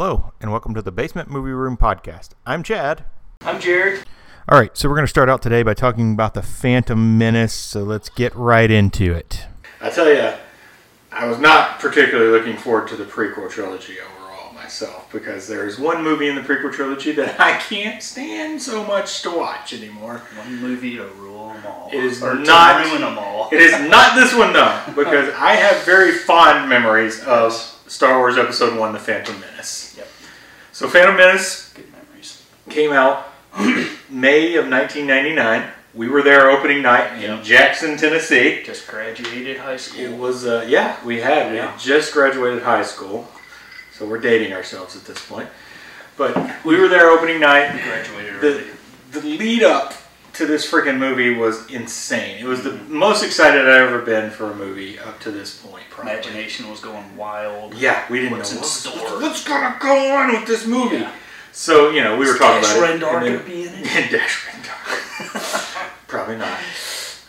Hello, and welcome to the Basement Movie Room Podcast. I'm Chad. I'm Jared. All right, so we're going to start out today by talking about the Phantom Menace, so let's get right into it. I tell you, I was not particularly looking forward to the prequel trilogy overall myself because there's one movie in the prequel trilogy that I can't stand so much to watch anymore. One movie to rule them all. It is or to not- ruin them all. It is not this one though, because I have very fond memories of Star Wars Episode One: The Phantom Menace. So, Phantom Menace Good memories. came out May of 1999. We were there opening night in Yep. Jackson, Tennessee. Just graduated high school. It was, uh, yeah, we had. We Yeah. had just graduated high school, so we're dating ourselves at this point. But we were there opening night. graduated The, early. the lead up to this freaking movie was insane. It was the mm-hmm. most excited I've ever been for a movie up to this point, probably. Imagination was going wild. Yeah, we didn't What's know what's, store? what's gonna go on with this movie. Yeah. So you know, we were talking Dash about it. Rendar and then- gonna be in it? Dash Rendar. Probably not.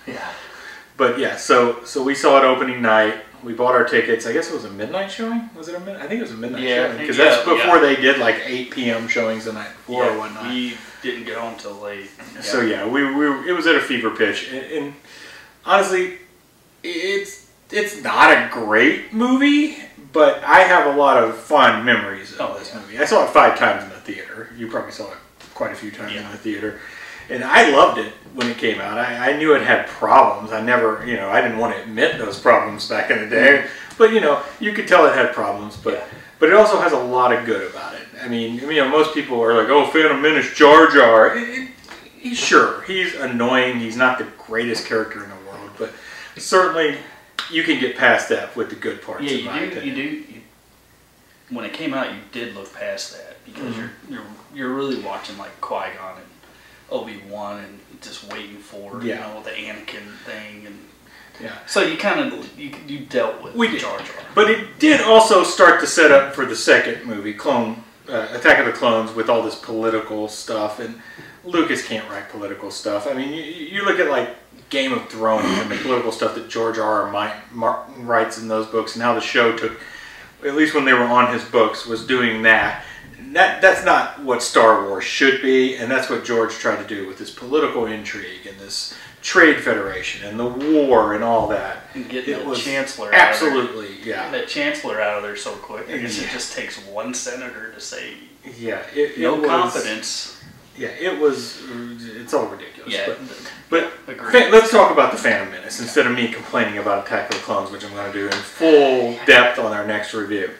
Yeah. But yeah, so so we saw it opening night. We bought our tickets. I guess it was a midnight showing. Was it a midnight? I think it was a midnight Yeah, showing because that's before yeah. they did like 8 p.m. showings the night before or whatnot. We didn't get home till late. So yeah, we, we it was at a fever pitch, and, and honestly, it's it's not a great movie, but I have a lot of fond memories of Oh, this yeah. movie. I saw it five times in the theater. You probably saw it quite a few times in the theater, and I loved it when it came out. I, I knew it had problems. I never, you know, I didn't want to admit those problems back in the day, but you know, you could tell it had problems, but. Yeah. But it also has a lot of good about it. I mean, you know, most people are like, "Oh, Phantom Menace, Jar Jar." It- it- he's sure he's annoying. He's not the greatest character in the world, but certainly you can get past that with the good parts. Yeah, you do. You do. You, when it came out, you did look past that because Mhm. you're you're you're really watching like Qui Gon and Obi Wan and just waiting for Yeah. you know the Anakin thing and Yeah, so you kind of you you dealt with We did. Jar Jar. but it did also start to set up for the second movie, Clone uh, Attack of the Clones, with all this political stuff. And Lucas can't write political stuff. I mean, you, you look at like Game of Thrones and the political stuff that George R. R. Martin writes in those books, and how the show took, at least when they were on his books, was doing that. That that's not what Star Wars should be, and that's what George tried to do with this political intrigue and this trade federation and the war and all that. And getting It the was chancellor out of there. Absolutely, yeah, that chancellor out of there so quick. I guess Yeah. it just takes one senator to say yeah. It, it no was- confidence. Yeah, it was. It's all ridiculous. Yeah, But, but. Fa- let's talk about the Phantom Menace instead of me complaining about Attack of the Clones, which I'm going to do in full depth on our next review.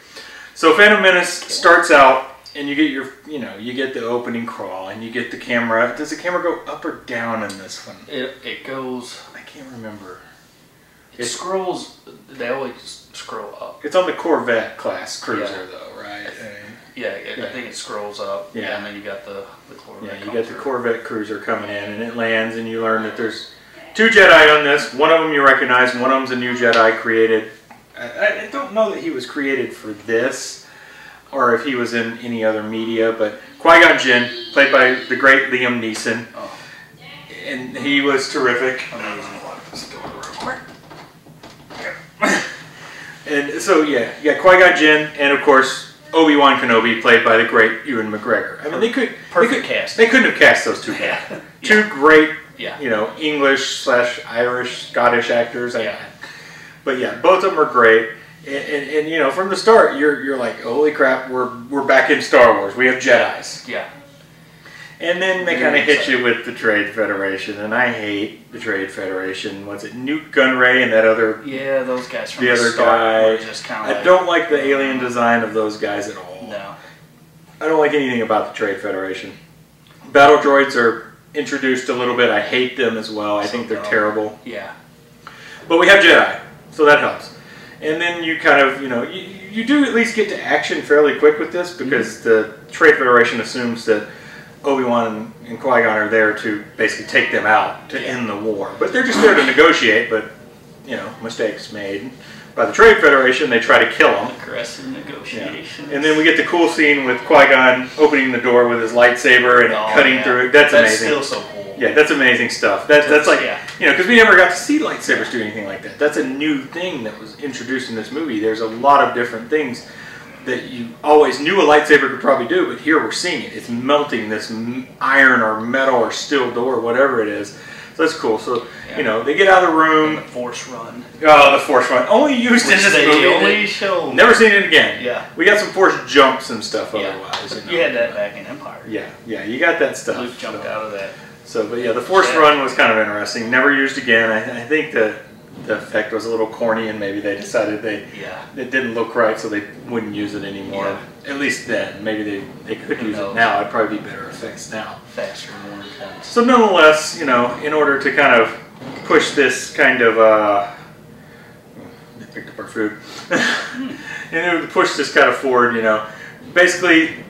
So Phantom Menace starts out, and you get your, you know, you get the opening crawl, and you get the camera. Does the camera go up or down in this one? it it goes. I can't remember. It It's- scrolls. They always scroll up. It's on the Corvette class cruiser, Yeah. though, right? Yeah, it, Yeah. I think it scrolls up. Yeah. and then you got the the Corvette. Yeah, you come get the. Corvette cruiser coming in, and it lands, and you learn that there's two Jedi on this. One of them you recognize, and one of them's a new Jedi created. I, I don't know that he was created for this, or if he was in any other media, but Qui Gon Jinn, played by the great Liam Neeson, Oh, and he was terrific. amazing. And so yeah, you got Qui Gon Jinn, and of course Obi Wan Kenobi, played by the great Ewan McGregor. I mean, they could Perfect they could, cast. They couldn't have cast those two bad. Yeah. Two great Yeah. you know, English slash Irish, Scottish actors. I- But yeah, both of them are great. And, and, and, you know, from the start, you're, you're like, holy crap, we're, we're back in Star Wars. We have Jedi's. Yeah. And then they mm-hmm. kind of hit you with the Trade Federation. And I hate the Trade Federation. What's it? Nute Gunray and that other. Yeah, those guys from The the, other guy- just kind of. I don't like the alien design of those guys at all. No. I don't like anything about the Trade Federation. Battle droids are introduced a little bit. I hate them as well. I So think they're terrible. Yeah. But we have Jedi, so that helps. And then you kind of, you know, you, you do at least get to action fairly quick with this because mm-hmm. the Trade Federation assumes that Obi Wan and Qui Gon are there to basically take them out to Yeah. end the war. But they're just there to negotiate. But you know, mistakes made by the Trade Federation. They try to kill them. Aggressive Yeah. And then we get the cool scene with Qui Gon opening the door with his lightsaber and Oh, cutting yeah. through it. That's, That's amazing. still so cool. Yeah, that's amazing stuff. That, that's like, Yeah. you know, because we never got to see lightsabers do anything like that. That's a new thing that was introduced in this movie. There's a lot of different things that you always knew a lightsaber could probably do, but here we're seeing it. It's melting this iron or metal or steel door, whatever it is. So that's cool. So Yeah. you know they get out of the And room. the Force Run. Oh, the force run only used in Which this they movie. only show. Never seen it again. Yeah. We got some force jumps and stuff Yeah. otherwise. But know. you had that back in Empire. Yeah, yeah, you got that stuff. Luke jumped so. out of that. So, but yeah, the force Yeah. run was kind of interesting. Never used again. I, I think the the effect was a little corny, and maybe they decided they Yeah. it didn't look right, so they wouldn't use it anymore. At least then. Maybe they, they could Who use it now. It'd probably be better effects now. Faster, more intense. So nonetheless, you know, in order to kind of push this kind of uh, they picked up our food. in order to push this kind of forward, you know, basically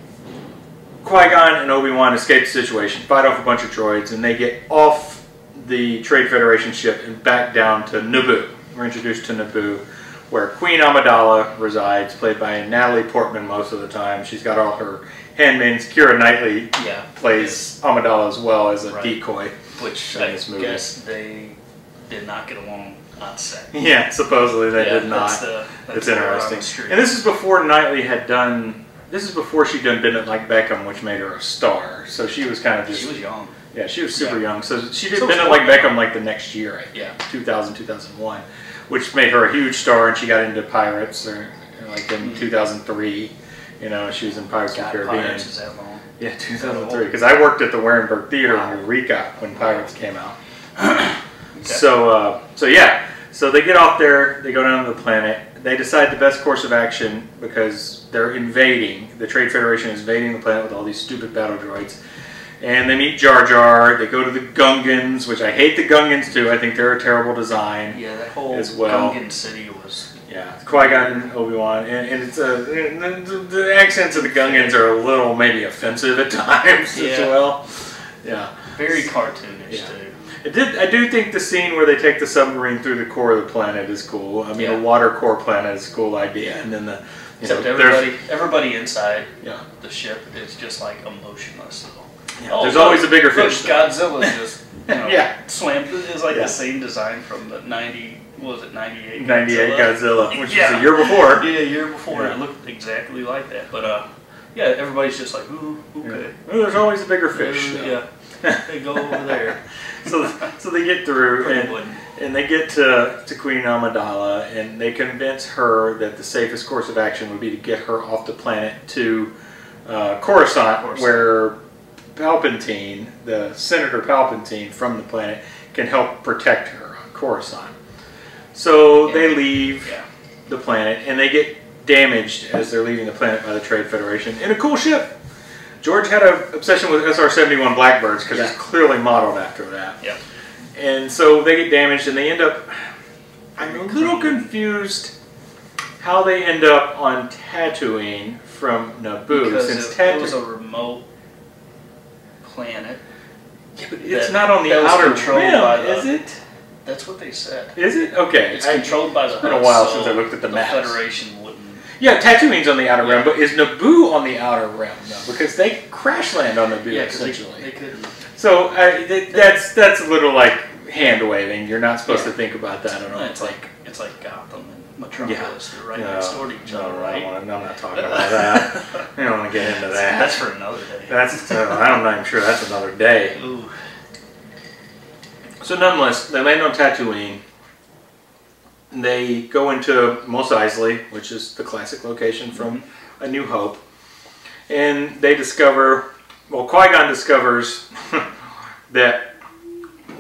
Qui Gon and Obi Wan escape the situation, fight off a bunch of droids, and they get off the Trade Federation ship and back down to Naboo. We're introduced to Naboo, where Queen Amidala resides, played by Natalie Portman most of the time. She's got all her handmaidens. Keira Knightley Yeah. plays Amidala as well as a Right. decoy. Which I guess they did not get along on set. Yeah, supposedly they Yeah, did not. That's the, that's it's the word on the interesting. And this is before Knightley had done. This is before she'd done Bend It Like Beckham, which made her a star. So she was kind of just she was young. yeah, she was super Yeah. young. So she did So Like Beckham like the next year, I think, Yeah. 2000, 2001, which made her a huge star, and she got into Pirates or, or like in Mhm. 2003. You know, she was in Pirates of the Caribbean. Pirates is that long. Yeah, 2003. Because I worked at the Warenberg Theater Wow. in Eureka when Pirates came out. So, uh, so yeah. So they get off there. They go down to the planet. They decide the best course of action because they're invading. The Trade Federation is invading the planet with all these stupid battle droids. And they meet Jar Jar. They go to the Gungans, which I hate the Gungans too. I think they're a terrible design. Yeah, that whole As well. Gungan city was. Yeah, Qui Gon and Obi Wan, and, and it's uh, the, the, the accents of the Gungans are a little maybe offensive at times as well. Yeah, Very cartoonish Yeah. too. It did. I do think the scene where they take the submarine through the core of the planet is cool. I mean, Yeah. a water core planet is a cool idea, and then the you Except know, everybody, everybody inside Yeah, the ship is just like emotionless. Yeah. there's always a bigger fish. Godzilla just you know, Yeah. slammed. It's like Yeah. the same design from the ninety. What was it ninety eight? 98 Godzilla, which Yeah. was a year before. Yeah, a year before Yeah. it looked exactly like that. But uh, yeah, everybody's just like, ooh, okay. Well, there's always a bigger fish. Though. yeah, they go over there. so, so they get through, and, and they get to, to Queen Amidala, and they convince her that the safest course of action would be to get her off the planet to uh, Coruscant, Coruscant. where Palpatine, the Senator Palpatine from the planet, can help protect her on Coruscant. So Yeah. they leave Yeah. the planet, and they get damaged as they're leaving the planet by the Trade Federation in a cool ship. George had an obsession with SR-71 Blackbirds because it's clearly modeled after that. Yeah. And so they get damaged, and they end up. I'm a little confused how they end up on Tatooine from Naboo Because since it, it Tatooine. was a remote planet. Yeah, but it's not on the outer rim, the- is it? That's what they said. Is it? Okay. It's I- controlled by the it's been a while so since I looked at the maps. Federation wouldn't. Yeah, Tatooine's on the outer rim, but is Naboo on the outer rim though? Because they crash land on Naboo Yeah, because they, essentially. they couldn't. So uh, th- that's that's a little like hand waving. You're not supposed Yeah. to think about that at all. It's like it's like Gotham and Metropolis. They're right No, next door to each other, no, right? I'm not talking about that. I don't want to get into that. That's for another day. That's uh, I'm not even sure that's another day. Ooh. So nonetheless, they land on Tatooine. They go into Mos Eisley, which is the classic location from mm-hmm. A New Hope, and they discover. Well, Qui Gon discovers that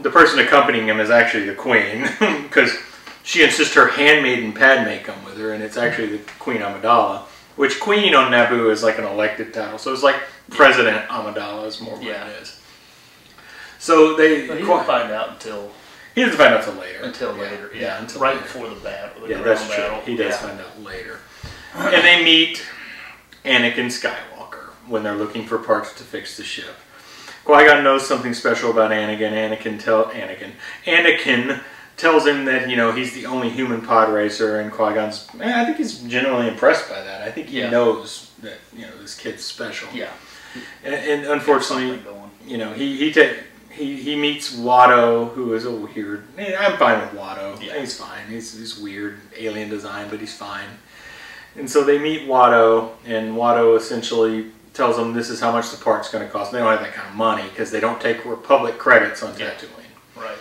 the person accompanying him is actually the Queen, because she insists her handmaiden Padme come with her, and it's actually the Queen Amidala. Which Queen on Naboo is like an elected title, so it's like President Amidala is more what Yeah. it is. So they But he Qui- didn't find out until he doesn't find out till later. until Yeah, later. Yeah, Yeah, until right later. before the battle. The Yeah, that's true. battle. He does Yeah. find out later. And they meet Anakin Skywalker when they're looking for parts to fix the ship. Qui Gon knows something special about Anakin. Anakin tell Anakin. Anakin tells him that you know he's the only human pod racer, and Qui Gon's. Eh, I think he's genuinely impressed by that. I think he Yeah. knows that you know this kid's special. Yeah. And, and unfortunately, you know, he he ta- he he meets Watto, who is a weird. eh, I'm fine with Watto. Yeah. He's fine. He's he's weird alien design, but he's fine. and so they meet Watto, and Watto essentially tells them this is how much the part's going to cost. They don't have that kind of money because they don't take Republic credits on Yeah. Tatooine. Right.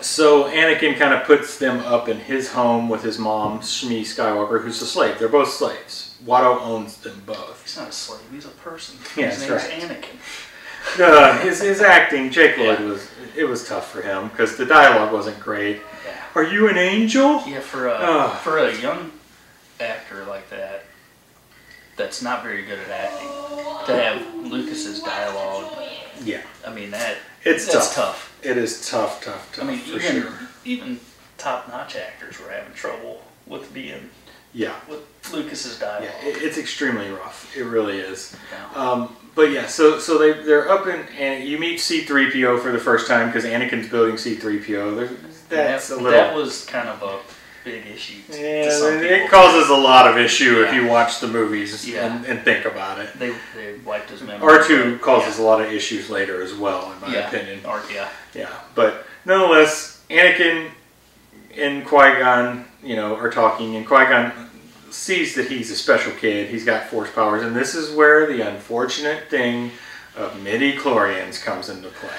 So Anakin kind of puts them up in his home with his mom, Shmi Skywalker, who's a slave. They're both slaves. Watto owns them both. He's not a slave. He's a person. Yeah, His name's right. Anakin. Uh, his, his acting, Jake Lloyd Yeah. was it was tough for him because the dialogue wasn't great. Yeah. Are you an angel? Yeah, for a Ugh. for a young actor like that, that's not very good at acting, to have Lucas's dialogue. Yeah, I mean that it's that's tough. tough. It is tough, tough, tough I mean, for even sure. even top notch actors were having trouble with being Yeah, with Lucas's yeah, dialogue. it, it's extremely rough. It really is. Yeah. Um, but yeah, so so they they're up in and you meet C three PO for the first time because Anakin's building C three PO. That's that, a little. that was kind of a big issue. To, to some Yeah, people. it causes a lot of issue if you watch the movies Yeah. and, and think about it. They they wiped his memory. R two causes a lot of issues later as well, in my yeah. opinion. Or, yeah. Yeah, but nonetheless, Anakin and Qui Gon, you know, are talking, and Qui Gon sees that he's a special kid. He's got force powers, and this is where the unfortunate thing of midi chlorians comes into play.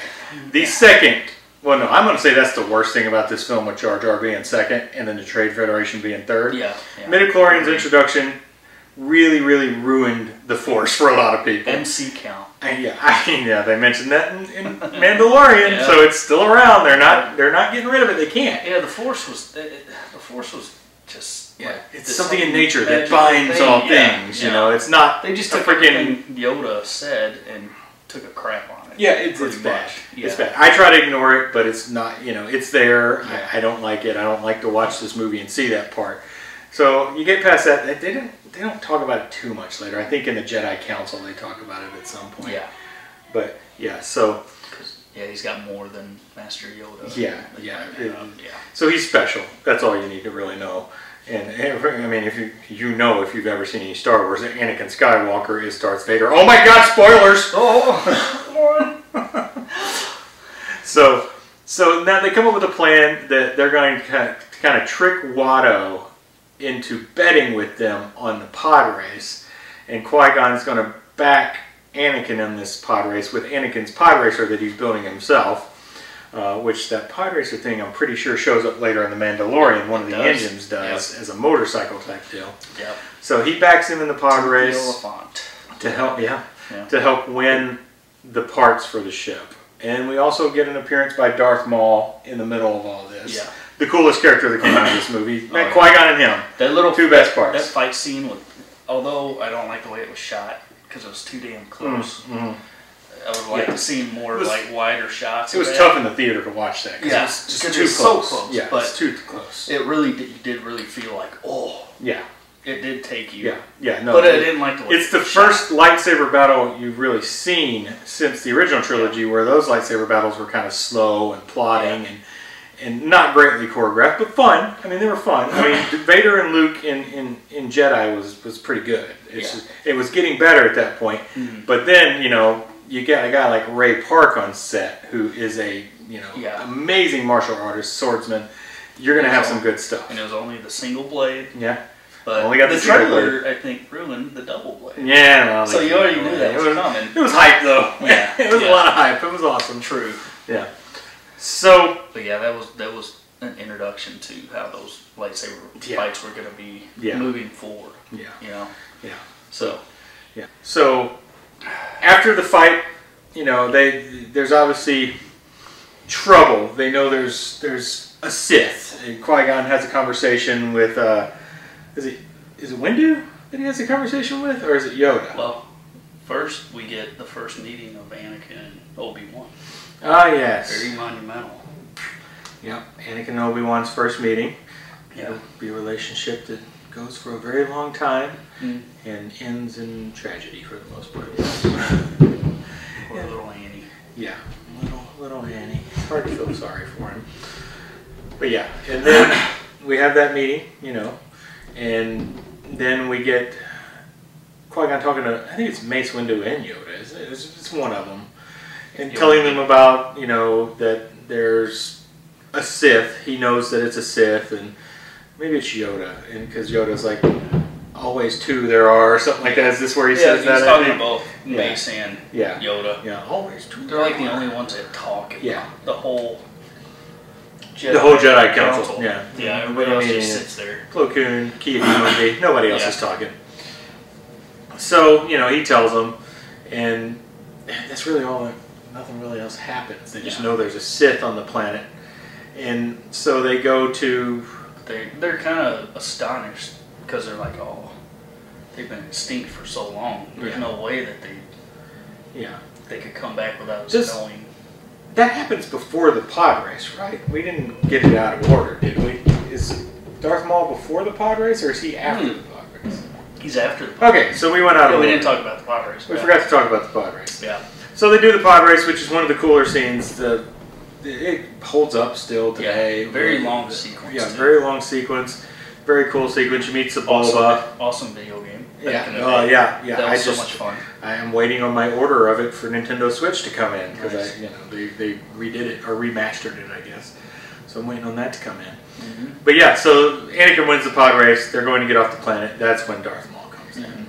The second, well, no, I'm going to say that's the worst thing about this film with Jar Jar being second, and then the Trade Federation being third. Yeah. yeah. Midi chlorians Agreed. introduction really, really ruined the force for a lot of people. MC count. And yeah, I mean, yeah, they mentioned that in, in Mandalorian, Yeah. so it's still around. They're not, they're not getting rid of it. They can't. Yeah, the force was the force was just Yeah, like it's something in nature that binds thing. all Yeah, things. yeah. You know, it's not. They just took freaking. Yoda said and took a crap on it. Yeah, it's, it's bad. much. It's bad. I try to ignore it, but it's not. You know, it's there. Yeah. I, I don't like it. I don't like to watch this movie and see that part. So you get past that. They didn't. They don't talk about it too much later. I think in the Jedi Council they talk about it at some point. Yeah, But yeah, so. yeah, he's got more than Master Yoda. Yeah, yeah, it- yeah. So he's special. That's all you need to really know. And, I mean, if you you know if you've ever seen any Star Wars, Anakin Skywalker is Darth Vader. Oh my God! Spoilers. Oh, So so now they come up with a plan that they're going to kind of, kind of trick Watto into betting with them on the pod race, and Qui Gon is going to back Anakin in this pod race with Anakin's pod racer that he's building himself. Uh, which that pod racer thing I'm pretty sure shows up later in the Mandalorian. One of the does. engines does as a motorcycle type deal. yep. So he backs him in the pod The race to help, yeah, Yeah. to help win the parts for the ship. And we also get an appearance by Darth Maul in the middle of all this. Yeah. The coolest character that came out of this movie. Oh, yeah. Qui Gon and him. That little Two best parts. That fight scene with, although I don't like the way it was shot because it was too damn close. Mhm. I would like Yeah. to see more was- like wider shots. It was tough in the theater to watch that. 'cause Yeah, it was just because too it's close. so close, Yeah, but- it's too close. It really did, did really feel like oh, yeah, it did take you. yeah, yeah. No, but I it- didn't like the way It's the it was shot. first lightsaber battle you've really seen since the original trilogy, where those lightsaber battles were kind of slow and plotting and and not greatly choreographed, but fun. I mean, they were fun. I mean, Vader and Luke in, in, in Jedi was was pretty good. It's Yeah. just, it was getting better at that point. Mhm. But then you know you get a guy like Ray Park on set, who is a you know Yeah. amazing martial artist, swordsman. You're gonna have some good stuff. and it was only the single blade. Yeah, But Only got the the trailer, I think, ruined the double blade. yeah. Well, So you already knew that it was was coming. It was hype though. Yeah, it was a lot of hype. It was awesome. True. Yeah. So But yeah, that was that was an introduction to how those lightsaber Yeah. fights were going to be Yeah. moving forward. yeah, You know. yeah, So yeah. So after the fight, you know, they there's obviously trouble. They know there's there's a Sith, and Qui Gon has a conversation with uh, is it is it Windu that he has a conversation with, or is it Yoda? well, first we get the first meeting of Anakin and Obi Wan. Ah, yes. Very monumental. Yep. Anakin and Obi Wan's first meeting. Yeah. Be a relationship that goes for a very long time Mm. and ends in tragedy for the most part. Poor Yeah. little Annie. Yeah, little little Annie. Hard to feel sorry for him. But yeah, and then we have that meeting, you know, and then we get Qui Gon talking to I think it's Mace Windu and Yoda. It's, it's one of them, and Yoda. telling them about you know that there's a Sith. He knows that it's a Sith, and maybe it's Yoda, and because Yoda's like, always two there are, or something like that. Is this where he yeah, says he's that? I talking about Yeah. Mace and Yeah. Yoda. Yeah, always two. They're like the only ones that talk. Yeah. The whole. Jedi The whole Jedi Council, yeah. Yeah. Everybody else just sits there. Plo Koon, Dimonde, nobody else Yeah. is talking. So, you know, he tells them, and that's really all, nothing really else happens. They just know there's a Sith on the planet. And so they go to, They they're kind of astonished because they're like, oh, they've been extinct for so long. There's Yeah. no way that they yeah. they could come back without us Just- knowing. That happens before the pod race, right? We didn't get it out of order, did we? Is Darth Maul before the pod race, or is he after Hmm. the pod race? He's after the. Pod Okay, so we went out Yeah, of we order. didn't talk about the pod race. we yeah. forgot to talk about the pod race. Yeah. So they do the pod race, which is one of the cooler scenes. The it holds up still today. Yeah, very long sequence, Yeah, too. very long sequence. Very cool sequence. You meet Sebulba. Awesome, awesome video game. Yeah. Oh day. yeah. Yeah. That I was so much fun. I am waiting on my order of it for Nintendo Switch to come in because Nice. I you know they, they redid it or remastered it I guess. So I'm waiting on that to come in. Mhm. But yeah, so Anakin wins the pod race. They're going to get off the planet. That's when Darth Maul comes in. Mhm.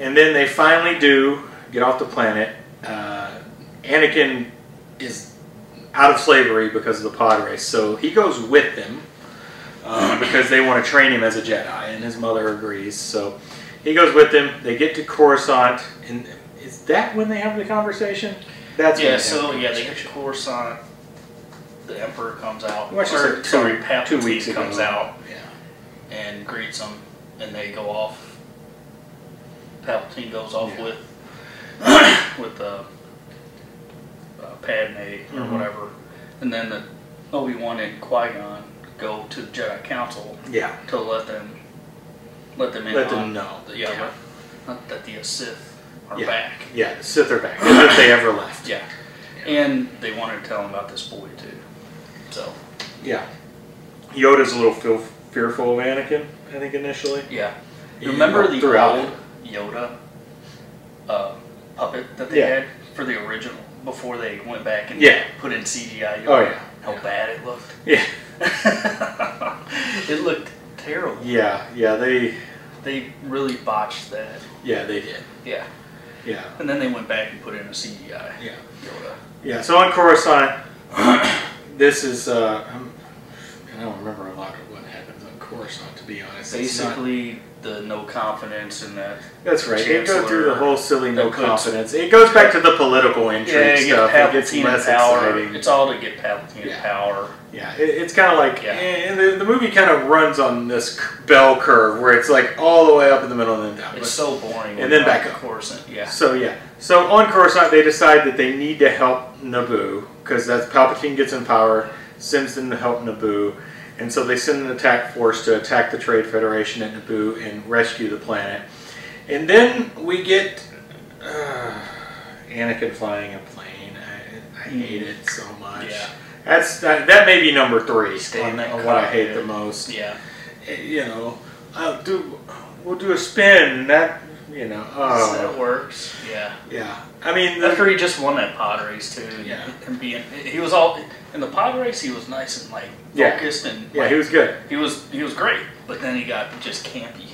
And then they finally do get off the planet. Uh, Anakin is out of slavery because of the pod race, so he goes with them uh, because they want to train him as a Jedi, and his mother agrees. So he goes with them. They get to Coruscant, and is that when they have the conversation? That's Yeah, they so the yeah, they get to Coruscant. The Emperor comes out. We watched this or, two, sorry, two Palpatine weeks ago. comes out Yeah. and greets them, and they go off. Palpatine goes off Yeah. with with uh, uh, Padme or Mhm. whatever, and then the Obi Wan and Qui Gon go to the Jedi Council Yeah. to let them let them in Let on them know. the, yeah, Yeah. not that the Sith are Yeah. back. Yeah. The Sith are back. If they ever left. Yeah. And they wanted to tell him about this boy too. So Yeah. Yoda's a little feel, fearful of Anakin, I think, initially. yeah. You Remember the old Yoda uh, puppet that they Yeah. had for the original before they went back and Yeah. put in CGI Yoda? Oh, yeah. How bad it looked. Yeah. it looked terrible. Yeah, yeah, they, They really botched that. yeah, they did. Yeah. Yeah, And then they went back and put in a CGI yeah, Yoda. yeah. So on Coruscant, this is, uh, I'm, I don't remember a lot of what happens on Coruscant, to be honest. It's not- Basically, the no confidence in that. that's right. They go through the whole silly no confidence. It goes back to the political intrigue Yeah, stuff. It gets less power. exciting. It's all to get Palpatine Yeah. power. Yeah, it, it's kind of like, Yeah. Eh, and the, the movie kind of runs on this bell curve where it's like all the way up in the middle and then down. It's so boring. And then back up. Coruscant. Yeah. So yeah, so on Coruscant they decide that they need to help Naboo because that's Palpatine gets in power, sends them to help Naboo, and so they send an attack force to attack the Trade Federation at Naboo and rescue the planet. And then we get uh, Anakin flying a plane. I, I hate it so much. Yeah. That's that, that may be number three on, on what I hate the most. Yeah. Eh, You know, I'll do we'll do a spin. That you know. Oh. Uh, that works. Yeah. Yeah, I mean, After he just won that pod race too. Yeah. And being, he was all in the pod race. He was nice and like Yeah. focused and yeah, like, he was good. he was he was great. But then he got just campy.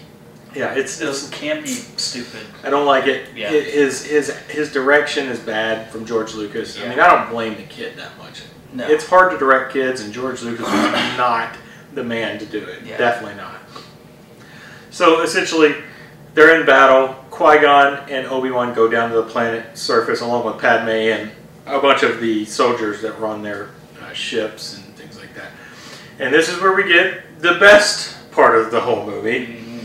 Yeah, it's, It was it's campy, stupid. I don't like it. Yeah. It- his his his direction is bad from George Lucas. I mean, I don't blame the kid that much. No. It's hard to direct kids, and George Lucas was not the man to do it. Yeah. Definitely not. So essentially, they're in battle. Qui Gon and Obi Wan go down to the planet surface along with Padme and a bunch of the soldiers that run their uh, ships and things like that. And this is where we get the best part of the whole movie. Mhm.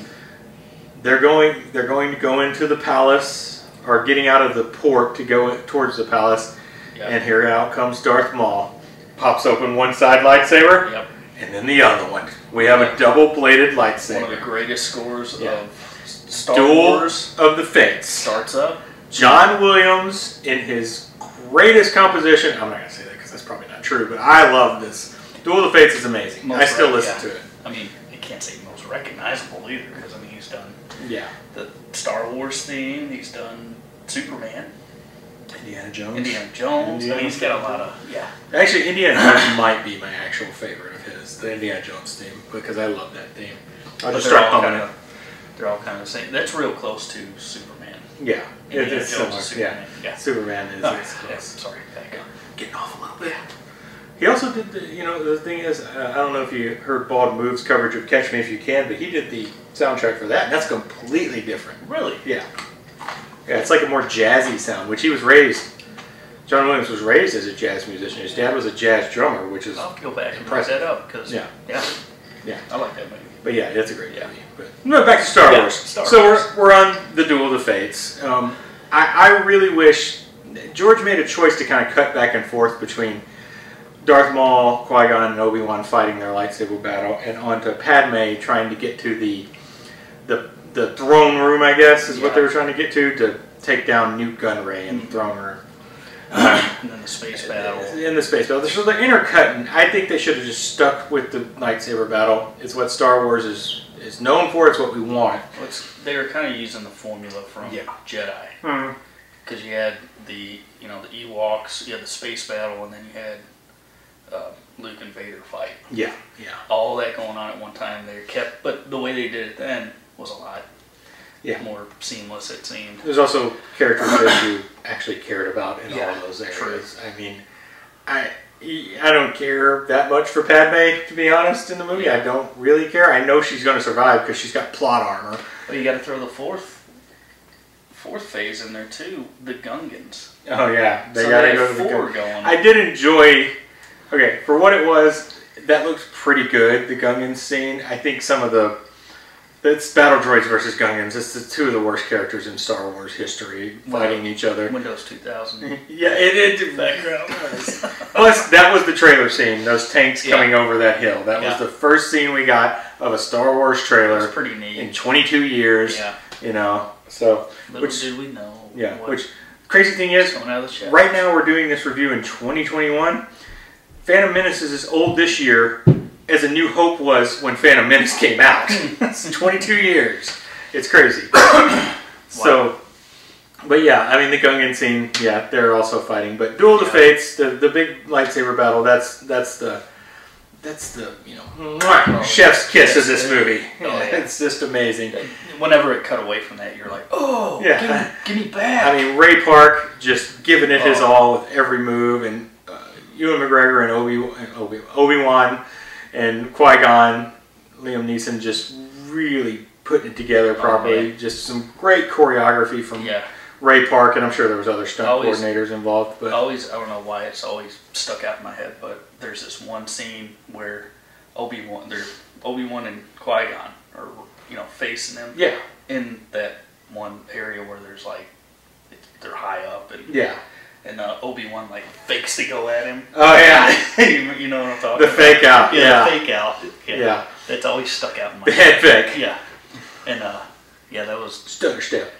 They're going. They're going to go into the palace, or getting out of the port to go towards the palace. Yeah. And here out comes Darth Maul. Pops open one side lightsaber, Yep. and then the other one. We have a double-bladed lightsaber. One of the greatest scores of Star Duel Wars of the Fates. starts up. John Williams in his greatest composition. I'm not gonna say that because that's probably not true, but I love this. Duel of the Fates is amazing. I still right, listen yeah. to it. I mean, I can't say most recognizable either because I mean he's done Yeah. the Star Wars theme. He's done Superman, Indiana Jones. Indiana Jones. I mean, he's got a lot of yeah. Actually, Indiana Jones might be my actual favorite of his, the Indiana Jones theme, because I love that theme. I'll just they're start all humming it. They're all kind of the same. That's real close to Superman. Yeah, Indiana it's Jones similar. is Yeah. Superman. Yeah. Superman is, Oh, is yeah, close. sorry, back up. Getting off a little bit. He also did the, you know, the thing is, uh, I don't know if you heard Bald Move's coverage of Catch Me If You Can, but he did the soundtrack for that, and that's completely different. Really? Yeah. Yeah, it's like a more jazzy sound, which he was raised. John Williams was raised as a jazz musician. His dad was a jazz drummer, which is, I'll go back and Impressive. that up because Yeah. yeah, Yeah. I like that movie. But yeah, it's a great Yeah. movie. But no, back to Star Yeah, Wars. Star so Wars. we're we're on the Duel of the Fates. Um, I, I really wish George made a choice to kind of cut back and forth between Darth Maul, Qui Gon, and Obi Wan fighting their lightsaber battle, and onto Padme trying to get to the the the throne room. I guess is what they were trying to get to to take down Nute Gunray and Mhm. throne her. And then the space battle. In the space battle. So they're intercutting. I think they should have just stuck with the lightsaber battle. It's what Star Wars is is known for. It's what we want. It's, they were kind of using the formula from Yeah. Jedi Hmm. because you had the you know the Ewoks, you had the space battle, and then you had uh, Luke and Vader fight. Yeah, yeah, All that going on at one time. They kept, but the way they did it then was a lot Yeah. more seamless. It seemed. There's also characters that you actually cared about in all Yeah, of those areas. true. I mean, I I don't care that much for Padme to be honest in the movie. I don't really care. I know she's going to survive because she's got plot armor. But you got to throw the fourth fourth phase in there too. The Gungans. Oh yeah, they so got to go to the. four going. I did enjoy. Okay, for what it was, that looks pretty good. The Gungan scene. I think some of the. It's battle droids versus Gungans. It's the two of the worst characters in Star Wars history fighting each other. Windows 2000 Yeah, it, it background. Plus, that was the trailer scene. Those tanks Yeah. coming over that hill. That Yeah. was the first scene we got of a Star Wars It was trailer pretty neat. in 22 years. Yeah. You know, so Little Which- did we know. yeah. what Which crazy thing was is, coming out of the shadows. right now we're doing this review in 2021. Phantom Menace is as old this year as A New Hope was when Phantom Menace came out. it's 22 years. It's crazy. So, but yeah, I mean the Gungan scene, yeah, they're also fighting. But Duel of the Fates, the the big lightsaber battle, that's that's the that's the you know Oh, chef's kiss of this movie. Oh, yeah. It's just amazing. Whenever it cut away from that, you're like, oh, Yeah. give, me, give me back. I mean Ray Park just giving it his Oh. all with every move, and uh, Ewan McGregor and Obi Obi Obi Wan and Qui Gon, Liam Neeson just really putting it together oh, properly. just some great choreography from yeah, Ray Park, and I'm sure there was other stunt Always- coordinators involved. But always, I don't know why it's always stuck out in my head, but there's this one scene where Obi Wan, they're Obi Wan and Qui Gon are, you know, facing them. yeah, in that one area where there's like, they're high up and yeah. And uh, Obi Wan like fakes to go at him. Oh yeah, you, know what I'm talking the about? fake out. Yeah, Yeah, the fake out. Yeah. yeah. That's always stuck out in my The head. head fake. Yeah. And uh yeah, that was Stutter step.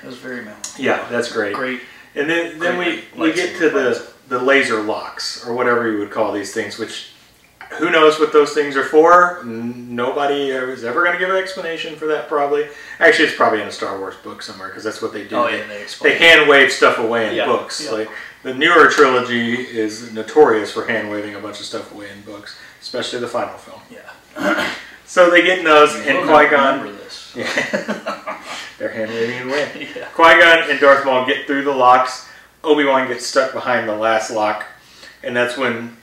that was very memorable. Yeah, that's great. Great. And then then we Great we get to the the laser locks or whatever you would call these things, which. Who knows what those things are for? Mm-hmm. Nobody is ever going to give an explanation for that. Probably, actually, it's probably in a Star Wars book somewhere because that's what they do. Oh yeah, they they hand wave stuff away in Yeah, books. yeah. Like the newer trilogy is notorious for hand waving a bunch of stuff away in books, especially the final film. Yeah. So they get in those, You and Qui Gon, remember this. yeah, they're hand waving away. yeah. Qui Gon and Darth Maul get through the locks. Obi Wan gets stuck behind the last lock, and that's when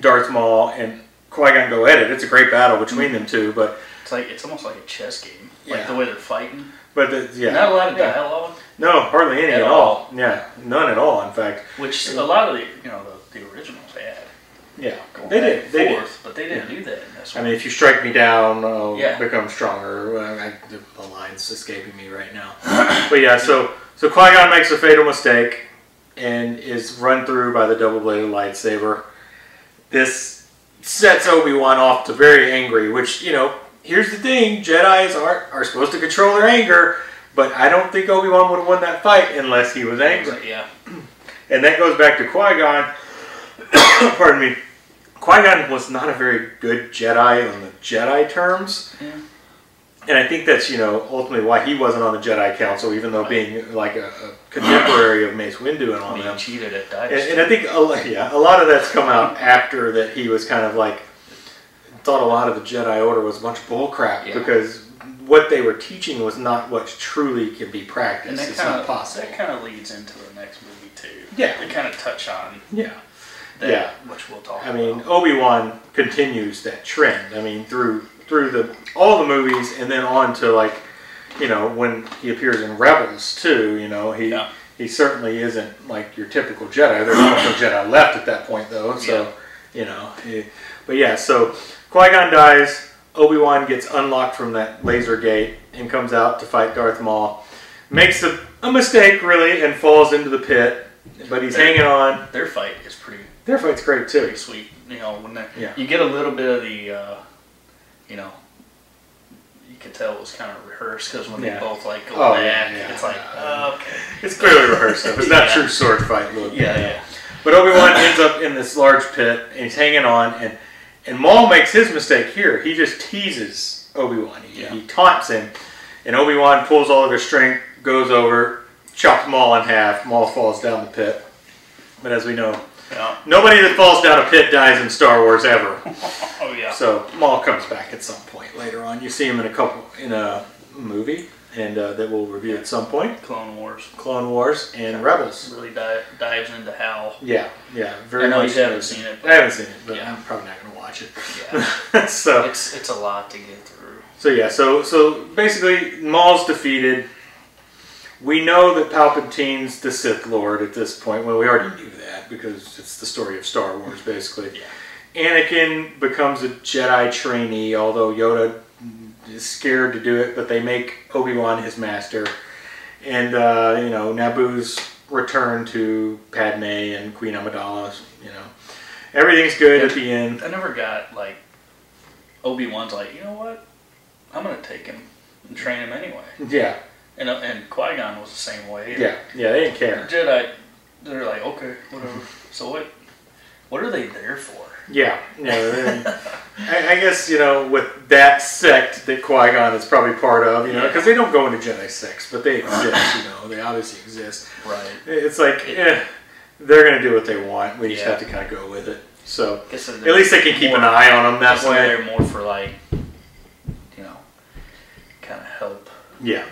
Darth Maul and Qui Gon go at it. It's a great battle between them mhm. two, but It's like it's almost like a chess game. Like the way they're fighting. but the, yeah, Not a lot of yeah. dialogue. no, hardly any at, At all. all. Yeah, none at all. In fact, Which mm. a lot of the you know the, the originals had. yeah, they did. They did. But they didn't do that in this one. I mean, if you strike me down, I'll Yeah. become stronger. I, the, the line's escaping me right now. but yeah, so so Qui Gon makes a fatal mistake and is run through by the double-bladed lightsaber. This sets Obi Wan off to very angry. Which you know, here's the thing: Jedi's are are supposed to control their anger, but I don't think Obi Wan would have won that fight unless he was angry. yeah. And that goes back to Qui Gon. Pardon me. Qui Gon was not a very good Jedi on the Jedi terms. Yeah. And I think that's, you know, ultimately why he wasn't on the Jedi Council, even though being like a, a contemporary of Mace Windu and all Being them. cheated at dice. and I think, a, lo- yeah, a lot of that's come out after that he was kind of like, thought a lot of the Jedi Order was a bunch of bullcrap Yeah. because what they were teaching was not what truly can be practiced. And that it's kind not of possible. that kind of leads into the next movie too. Yeah. They kind of touch on yeah. that, Yeah. which we'll talk. I mean. Obi Wan continues that trend. I mean, through through the all the movies, and then on to like, you know, when he appears in Rebels too. You know, he Yeah. he certainly isn't like your typical Jedi. There's no Jedi left at that point, though. So, you know, he- but yeah. So Qui Gon dies. Obi Wan gets unlocked from that laser gate and comes out to fight Darth Maul. Makes a, a mistake really and falls into the pit, but he's hanging on. their fight is pretty Their fight's great too. pretty sweet. You know, when they, Yeah. you get a little bit of the, uh, you know, you could tell it was kind of rehearsed because when Yeah. they both like go Oh, back, yeah, yeah. it's like, oh, okay, It's clearly rehearsed stuff. It's not Yeah. true sword fight look. yeah, yeah, But Obi Wan ends up in this large pit and he's hanging on, and and Maul makes his mistake here. He just teases Obi Wan. He, Yeah. he taunts him, and Obi Wan pulls all of his strength, goes over, chops Maul in half. Maul falls down the pit. But as we know, yeah. nobody that falls down a pit dies in Star Wars ever. Oh yeah. So Maul comes back at some point later on. You see him in a couple in a movie, and uh, that we'll review at some point. Clone Wars Clone Wars and Rebels. really di- dives into how. Yeah, yeah, very I know you haven't seen it, I haven't seen it, but Yeah. I'm probably not going to watch it. yeah, so, it's it's a lot to get through. so yeah, so so basically, Maul's defeated. We know that Palpatine's the Sith Lord at this point. Well, we already knew that because it's the story of Star Wars, basically. Yeah. Anakin becomes a Jedi trainee, although Yoda is scared to do it, but they make Obi Wan his master. And, uh, you know, Naboo's return to Padme and Queen Amidala, you know. Everything's good at the end. I never got like Obi Wan's like, you know what? I'm gonna take him and train him anyway. Yeah, And uh, and Qui Gon was the same way. yeah, yeah, they didn't The care. Jedi, they're like, okay, whatever. So what? What are they there for? Yeah, yeah. I, I guess, you know, with that sect that Qui Gon is probably part of, you know, Yeah. because they don't go into Jedi sects, but they exist, you know, they obviously exist. Right. It's like, eh, they're going to do what they want. We just have to kind of go with it. So at least they can keep an eye on them that guess they're way. more for like, you know, kind of help, Yeah.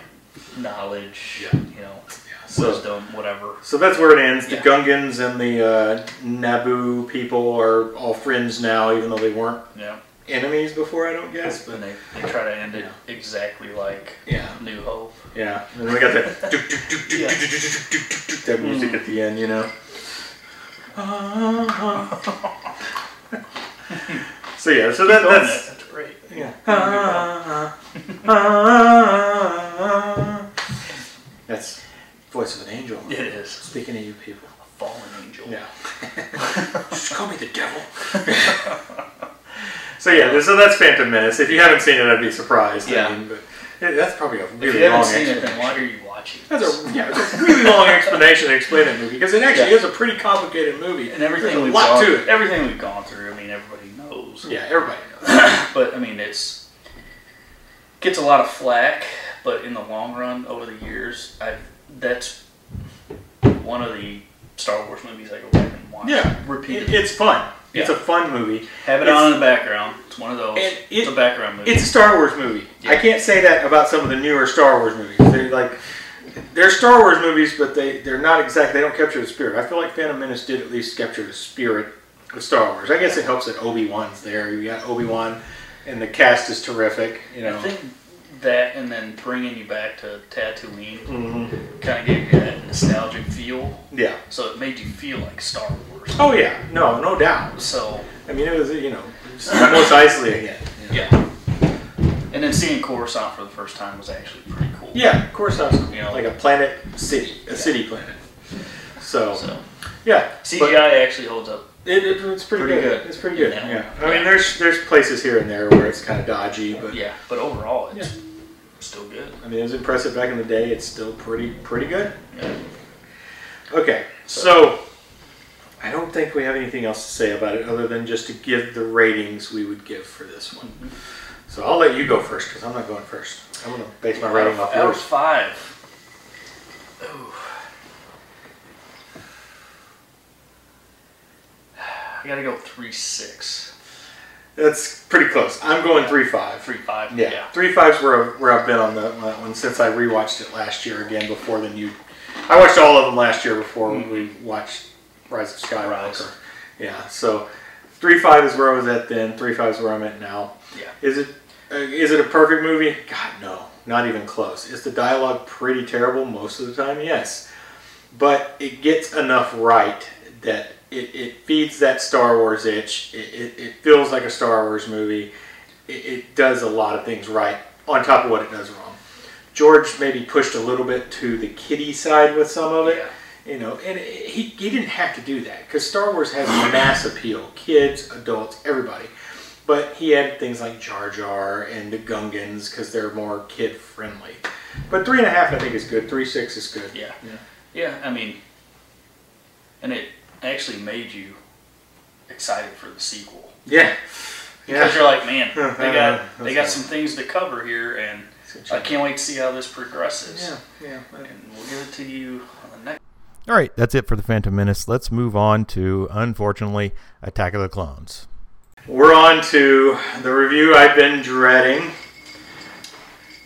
Knowledge, Yeah. you know, So, wisdom, whatever. so that's where it ends. The Yeah. Gungans and the uh, Naboo people are all friends now, even though they weren't Yeah. enemies before, I don't guess. But And they, they try to end it exactly like yeah. New Hope. Yeah, and then we got that that music mm. at the end, you know. so yeah, so that, that's that's great. yeah. That's voice of an angel. It is. Speaking to you people. A fallen angel. Yeah. Just call me the devil. so yeah, so that's Phantom Menace. If you haven't seen it, I'd be surprised. Yeah. I mean, but that's probably a If really you haven't long seen it, explanation. then why are you watching? That's a yeah, it's a really long explanation to explain that movie because it actually Yeah. is a pretty complicated movie. And everything There's a we've lot gone, to it. everything we've gone through. I mean, everybody knows. Yeah, everybody knows. But I mean, it's gets a lot of flack. But in the long run, over the years, I that's one of the Star Wars movies I go back and watch. Yeah, it, it's fun. It's a fun movie. Have it it's- on in the background. It's one of those. And it- it's a background movie. It's a Star Wars movie. Yeah. I can't say that about some of the newer Star Wars movies. They're like they're Star Wars movies, but they they're not exact. They don't capture the spirit. I feel like Phantom Menace did at least capture the spirit of Star Wars. I guess it helps that Obi Wan's there. You got Obi Wan, and the cast is terrific. You know. I think that, and then bringing you back to Tatooine, Mhm. kind of gave you that nostalgic feel. Yeah. So it made you feel like Star Wars. Oh yeah. No, no doubt. So I mean, it was you know it's almost Eisley again. know. yeah. And then seeing Coruscant for the first time was actually pretty cool. Yeah, course that's You know. like a planet city, a Yeah. city planet. So, So yeah, CGI but actually holds up. It, it- it's pretty, Pretty good. good. It's pretty good. Yeah. Yeah. I Yeah. mean, there's there's places here and there where it's kind of dodgy, but Yeah, but overall, it's still good. I mean, it was impressive back in the day. It's still pretty pretty good. Yeah. Okay, so I don't think we have anything else to say about it other than just to give the ratings we would give for this one. Mm-hmm. So I'll let you go first because I'm not going first. I'm going to base my rating off Out of yours. five. Ooh. I gotta go three six. That's pretty close. I'm going three five. Three five. Yeah, Yeah. three five's where where I've been on that one since I rewatched it last year again before the new. I watched all of them last year before we watched Rise of Skywalker. Rise. Yeah, so three five is where I was at then. Three five is where I'm at now. Yeah. Is it uh, is it a perfect movie? God no, not even close. Is the dialogue pretty terrible most of the time? Yes, but it gets enough right that it, it feeds that Star Wars itch. It, it, it feels like a Star Wars movie. It, it does a lot of things right on top of what it does wrong. George maybe pushed a little bit to the kiddie side with some of it. Yeah. You know, and he, he didn't have to do that because Star Wars has mass appeal. Kids, adults, everybody. But he had things like Jar Jar and the Gungans because they're more kid friendly. But three and a half, I think, is good. Three six is good. Yeah. Yeah. I mean, and it actually made you excited for the sequel Yeah. because you're like, man, they Uh, got they got some things to cover here, and I can't wait to see how this progresses. Yeah, yeah. And we'll give it to you on the next. All right, that's it for the Phantom Menace. Let's move on to, unfortunately, Attack of the Clones. We're on to the review I've been dreading.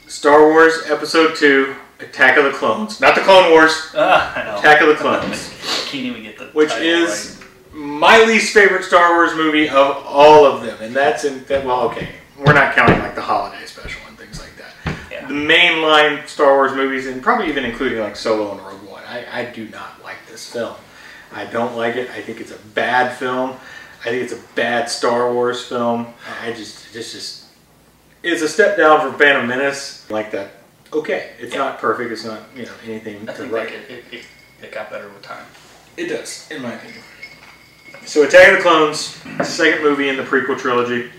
Star Wars Episode 2, Attack of the Clones. Not the Clone Wars, Ah, I know. Attack of the Clones. I can't even get the which title is right. my least favorite Star Wars movie of all of them. And that's in, well, okay, we're not counting like the holiday special and things like that. Yeah. The mainline Star Wars movies, and probably even including like Solo and Rogue One, I, I do not like this film. I don't like it. I think it's a bad film. I think it's a bad Star Wars film. I just, just, just, it's a step down from Phantom Menace. Like that. Okay, it's Yeah. not perfect. It's not, you know, anything I to think write. it, it, it got better with time. It does, in my opinion. So, Attack of the Clones, second movie in the prequel trilogy.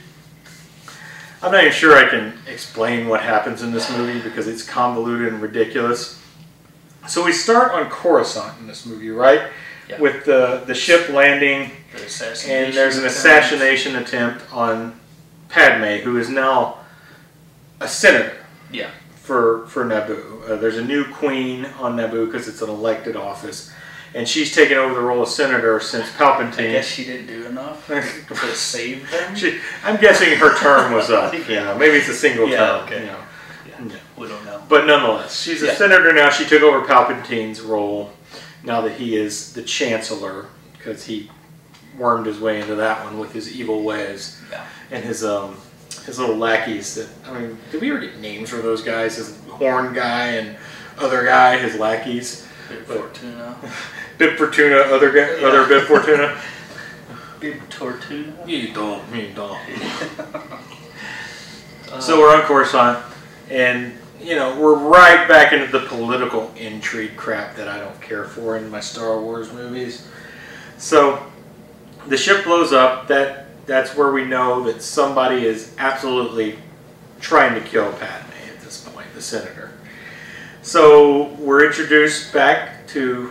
I'm not even sure I can explain what happens in this movie because it's convoluted and ridiculous. So we start on Coruscant in this movie, right? Yeah. With the the ship landing, The and there's an assassination attempt on Padme, who is now a senator Yeah. for for Naboo. Uh, there's a new queen on Naboo because it's an elected office, and she's taken over the role of senator since Palpatine. I guess she didn't do enough to save them. She, I'm guessing her term was up. Yeah, maybe it's a single Yeah, term. okay. you know. yeah. Yeah. We don't know. But nonetheless, she's a Yeah. senator now. She took over Palpatine's role now that he is the chancellor because he wormed his way into that one with his evil ways Yeah. and his um his little lackeys. That I mean, did we ever get names for those guys? His horn guy and other guy, his lackeys. Bib But- Fortuna. Bib Fortuna, other guy, Yeah. other Bib Fortuna. Bib Tortuna. you don't, you don't. Uh, So we're on Coruscant, and you know we're right back into the political intrigue crap that I don't care for in my Star Wars movies. So the ship blows up. That that's where we know that somebody is absolutely trying to kill Padme at this point, the senator. So we're introduced back to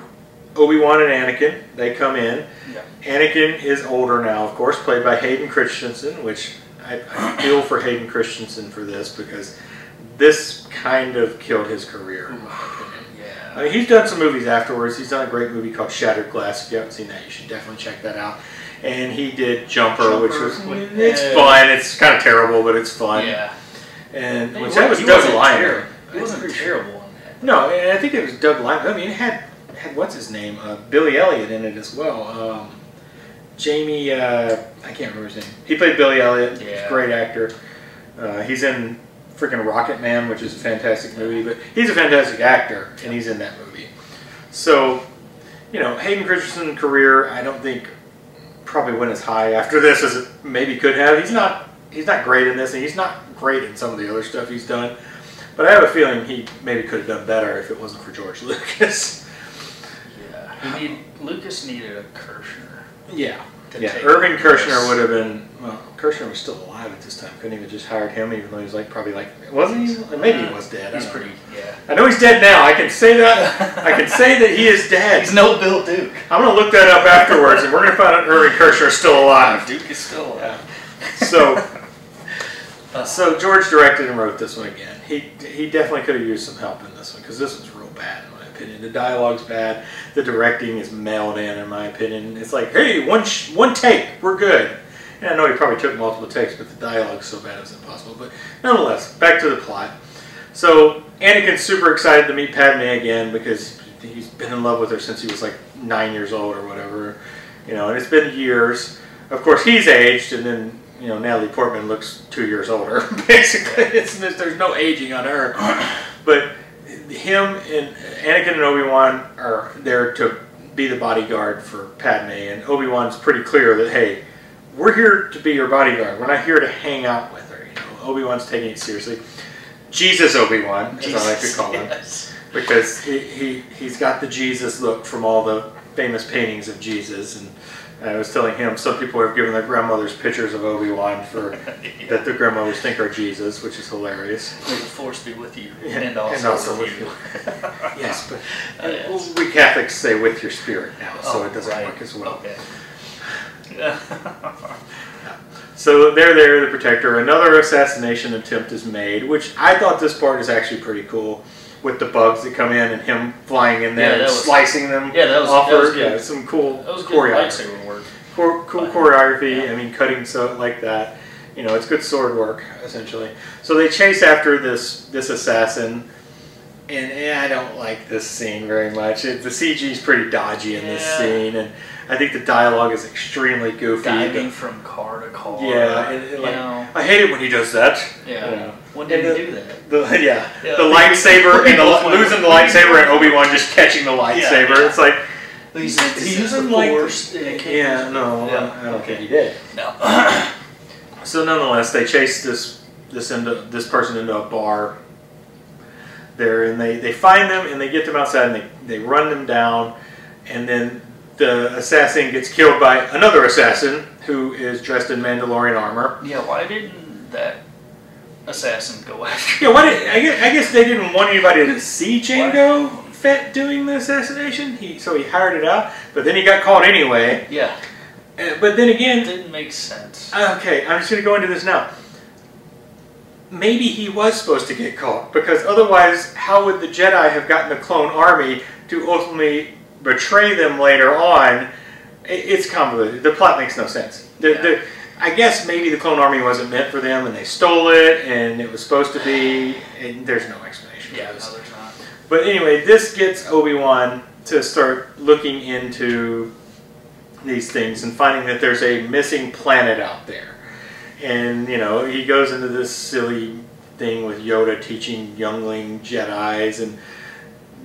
Obi Wan and Anakin. They come in. Yeah. Anakin is older now, of course, played by Hayden Christensen, which I, I feel for Hayden Christensen for this because this kind of killed his career, in my opinion. Yeah. I mean, he's done some movies afterwards. He's done a great movie called Shattered Glass. If you haven't seen that, you should definitely check that out. And he did Jumper, which was with- it's fun. It's kind of terrible, but it's fun. yeah. And which that was Doug ter- He wasn't terrible. No, and I think it was Doug Liman. I mean, it had had what's his name, uh, Billy Elliot in it as well. Um, Jamie, uh, I can't remember his name. He played Billy Elliot. He's Yeah. a great actor. Uh, he's in freaking Rocket Man, which is a fantastic movie. But he's a fantastic actor, and he's in that movie. So, you know, Hayden Christensen's career, I don't think probably went as high after this as it maybe could have. He's not he's not great in this, and he's not great in some of the other stuff he's done. But I have a feeling he maybe could have done better if it wasn't for George Lucas. Yeah. He need, Lucas needed a Kershner. Yeah. to Yeah, Irving over Kershner would have been. Well, Kershner was still alive at this time. Couldn't even just hired him, even though he was like probably like wasn't he? Maybe he was dead. I He's don't know. pretty. Yeah. I know he's dead now. I can say that. I can say that he is dead. He's no Bill Duke. I'm gonna look that up afterwards, and we're gonna find out Irving Kershner is still alive. Duke is still alive. So, Uh, so George directed and wrote this one again. He he definitely could have used some help in this one because this was real bad in my opinion. The dialogue's bad. The directing is mailed in in my opinion. It's like, hey, one one take, we're good. And I know he probably took multiple takes, but the dialogue's so bad it was impossible. But nonetheless, back to the plot. So Anakin's super excited to meet Padme again because he's been in love with her since he was like nine years old or whatever. You know, and it's been years. Of course, he's aged, and then you know Natalie Portman looks two years older. Basically, it's, there's no aging on her. But him and Anakin and Obi Wan are there to be the bodyguard for Padme, and Obi Wan's pretty clear that hey, we're here to be your bodyguard. We're not here to hang out with her. You know, Obi Wan's taking it seriously. Jesus Obi Wan, as I like to call him, yes. because he, he he's got the Jesus look from all the famous paintings of Jesus, and I was telling him some people have given their grandmothers pictures of Obi Wan for that their grandmothers think are Jesus, which is hilarious. May the force be with you, Yeah, and also, and also with with you. Yes, but Uh, yes. we Catholics say with your spirit now, so Oh, it doesn't right. work as well. Okay. So they're there to protect her. Another assassination attempt is made, which I thought this part is actually pretty cool, with the bugs that come in and him flying in there Yeah, and was- slicing them. Yeah, that was- off that was good. Yeah, some cool that was good choreography. Cool, cool choreography. Yeah. I mean, cutting so like that. You know, it's good sword work essentially. So they chase after this this assassin, and eh, I don't like this scene very much. It, the CG is pretty dodgy in this scene, and I think the dialogue is extremely goofy. Diving from car to car. Yeah, and, and like, know. I hate it when he does that. Yeah. You know. When did And he the- do that? The, yeah, Yeah, the lightsaber and the, losing the lightsaber and Obi Wan just catching the lightsaber. yeah. It's like He's, He's using like- force. and it yeah, no, Yeah. I don't think he did. No. So nonetheless, they chase this this into this person into a bar. There and they, they find them and they get them outside and they, they run them down, and then the assassin gets killed by another assassin who is dressed in Mandalorian armor. yeah, why didn't that assassin go after Yeah, why did, I, guess, I guess they didn't want anybody to see Jango Fett doing the assassination. He so he hired it out, but then he got caught anyway. Yeah, Uh, but then it again, didn't make sense. Okay, I'm just going to go into this now. Maybe he was supposed to get caught because otherwise, how would the Jedi have gotten the clone army to ultimately betray them later on? It's convoluted. The plot makes no sense. The, Yeah. the, I guess maybe the clone army wasn't meant for them and they stole it and it was supposed to be, and there's no explanation Yeah, But anyway, this gets Obi Wan to start looking into these things and finding that there's a missing planet out there. And, you know, he goes into this silly thing with Yoda teaching youngling Jedi's, and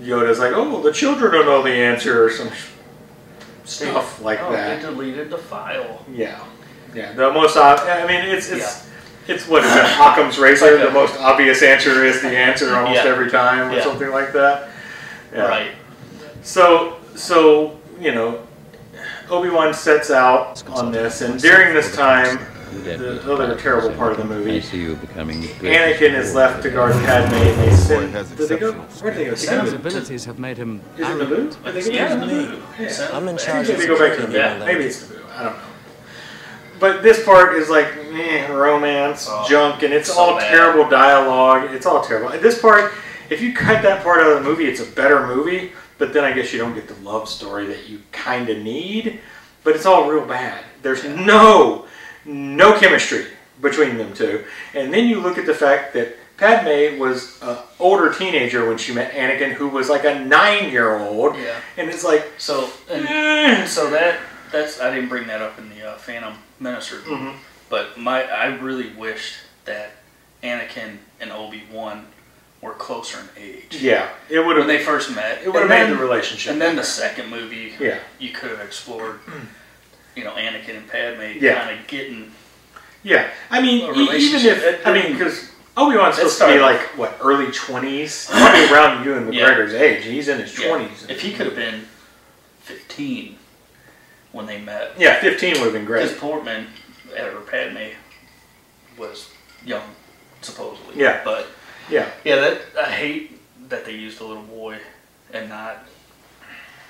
Yoda's like, oh, the children don't know the answer, or some stuff like oh, that. They deleted the file. Yeah. Yeah, the most, ob- I mean, it's, it's, it's what is it, Occam's razor? Like a- the most obvious answer is the answer almost Yeah. every time, or Yeah. something like that. Yeah. Right. So, so you know, Obi Wan sets out on this, and during this time, the oh, other terrible part of the I movie, see you becoming Anakin is left to guard Padme, and they send. has Did they go? exceptional Where did they go? Did Send His to- abilities have made him Is it arrogant. Naboo? Did they go Yeah, back to Naboo. Naboo? Yeah. I'm in charge Maybe they go back to Naboo. Yeah. Maybe it's Naboo. I don't know. But this part is like eh, romance, Oh, junk, and it's so all bad. terrible dialogue. It's all terrible. This part, if you cut that part out of the movie, it's a better movie. But then I guess you don't get the love story that you kind of need. But it's all real bad. There's no, no chemistry between them two. And then you look at the fact that Padme was an older teenager when she met Anakin, who was like a nine-year-old. Yeah. And it's like, So and eh. so that that's I didn't bring that up in the uh, Phantom Review, Mhm. but my I really wished that Anakin and Obi Wan were closer in age. yeah, it would have. When they first met, It would have made the relationship. And then the second movie, Yeah. you could have explored, you know, Anakin and Padme Yeah. kind of getting. yeah, I mean, A even if I mean, because Obi Wan's supposed to be like what early twenties, around Ewan Yeah. McGregor's age. He's in his Yeah. twenties. If he could have been fifteen when they met, yeah, fifteen would have been great. because. Portman or Padme was young, supposedly. Yeah. But Yeah, yeah, that I hate that they used a little boy and not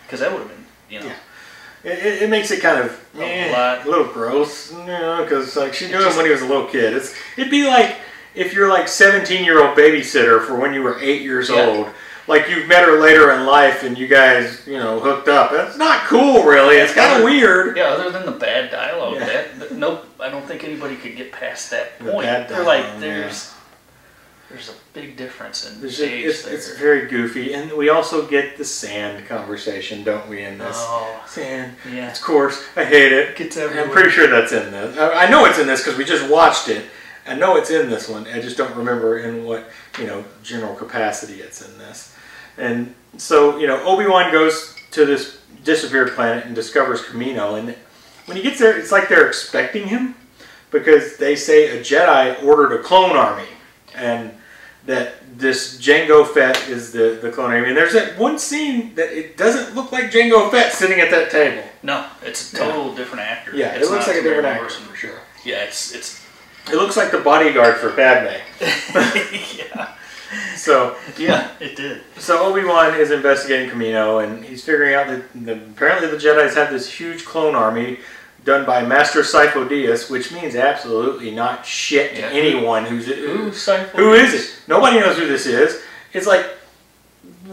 because that would have been, you know. Yeah. it, it- makes it kind of A eh, lot. a little gross, you know, because like she knew him when he was a little kid. It's it'd be like if you're like seventeen year old babysitter for when you were eight years Yeah. old. Like you've met her later in life and you guys, you know, hooked up. That's not cool, really. It's kind of weird. Yeah, other than the bad dialogue, Yeah. that, that no, I don't think anybody could get past that The point. bad They're like, there's there's a big difference in There's age it's, there. it's very goofy, and we also get the sand conversation, don't we? In this oh, sand, yeah. of course, I hate it. Gets I'm pretty sure that's in this. I, I know it's in this because we just watched it. I know it's in this one. I just don't remember in what you know general capacity it's in this. And so you know Obi Wan goes to this disappeared planet and discovers Kamino. And when he gets there, it's like they're expecting him because they say a Jedi ordered a clone army, and that this Jango Fett is the the clone army. And there's that one scene that it doesn't look like Jango Fett sitting at that table. No, it's a total different actor. Yeah, It's it looks like a different actor Morrison. for sure. Yeah, it's it's It looks like the bodyguard for Padme. yeah So, yeah it did. so Obi Wan is investigating Kamino, and he's figuring out that the, apparently the Jedi's have this huge clone army done by Master Sifo Dyas, which means absolutely not shit to Yeah. anyone who's Who who is it. Nobody knows who this is. It's like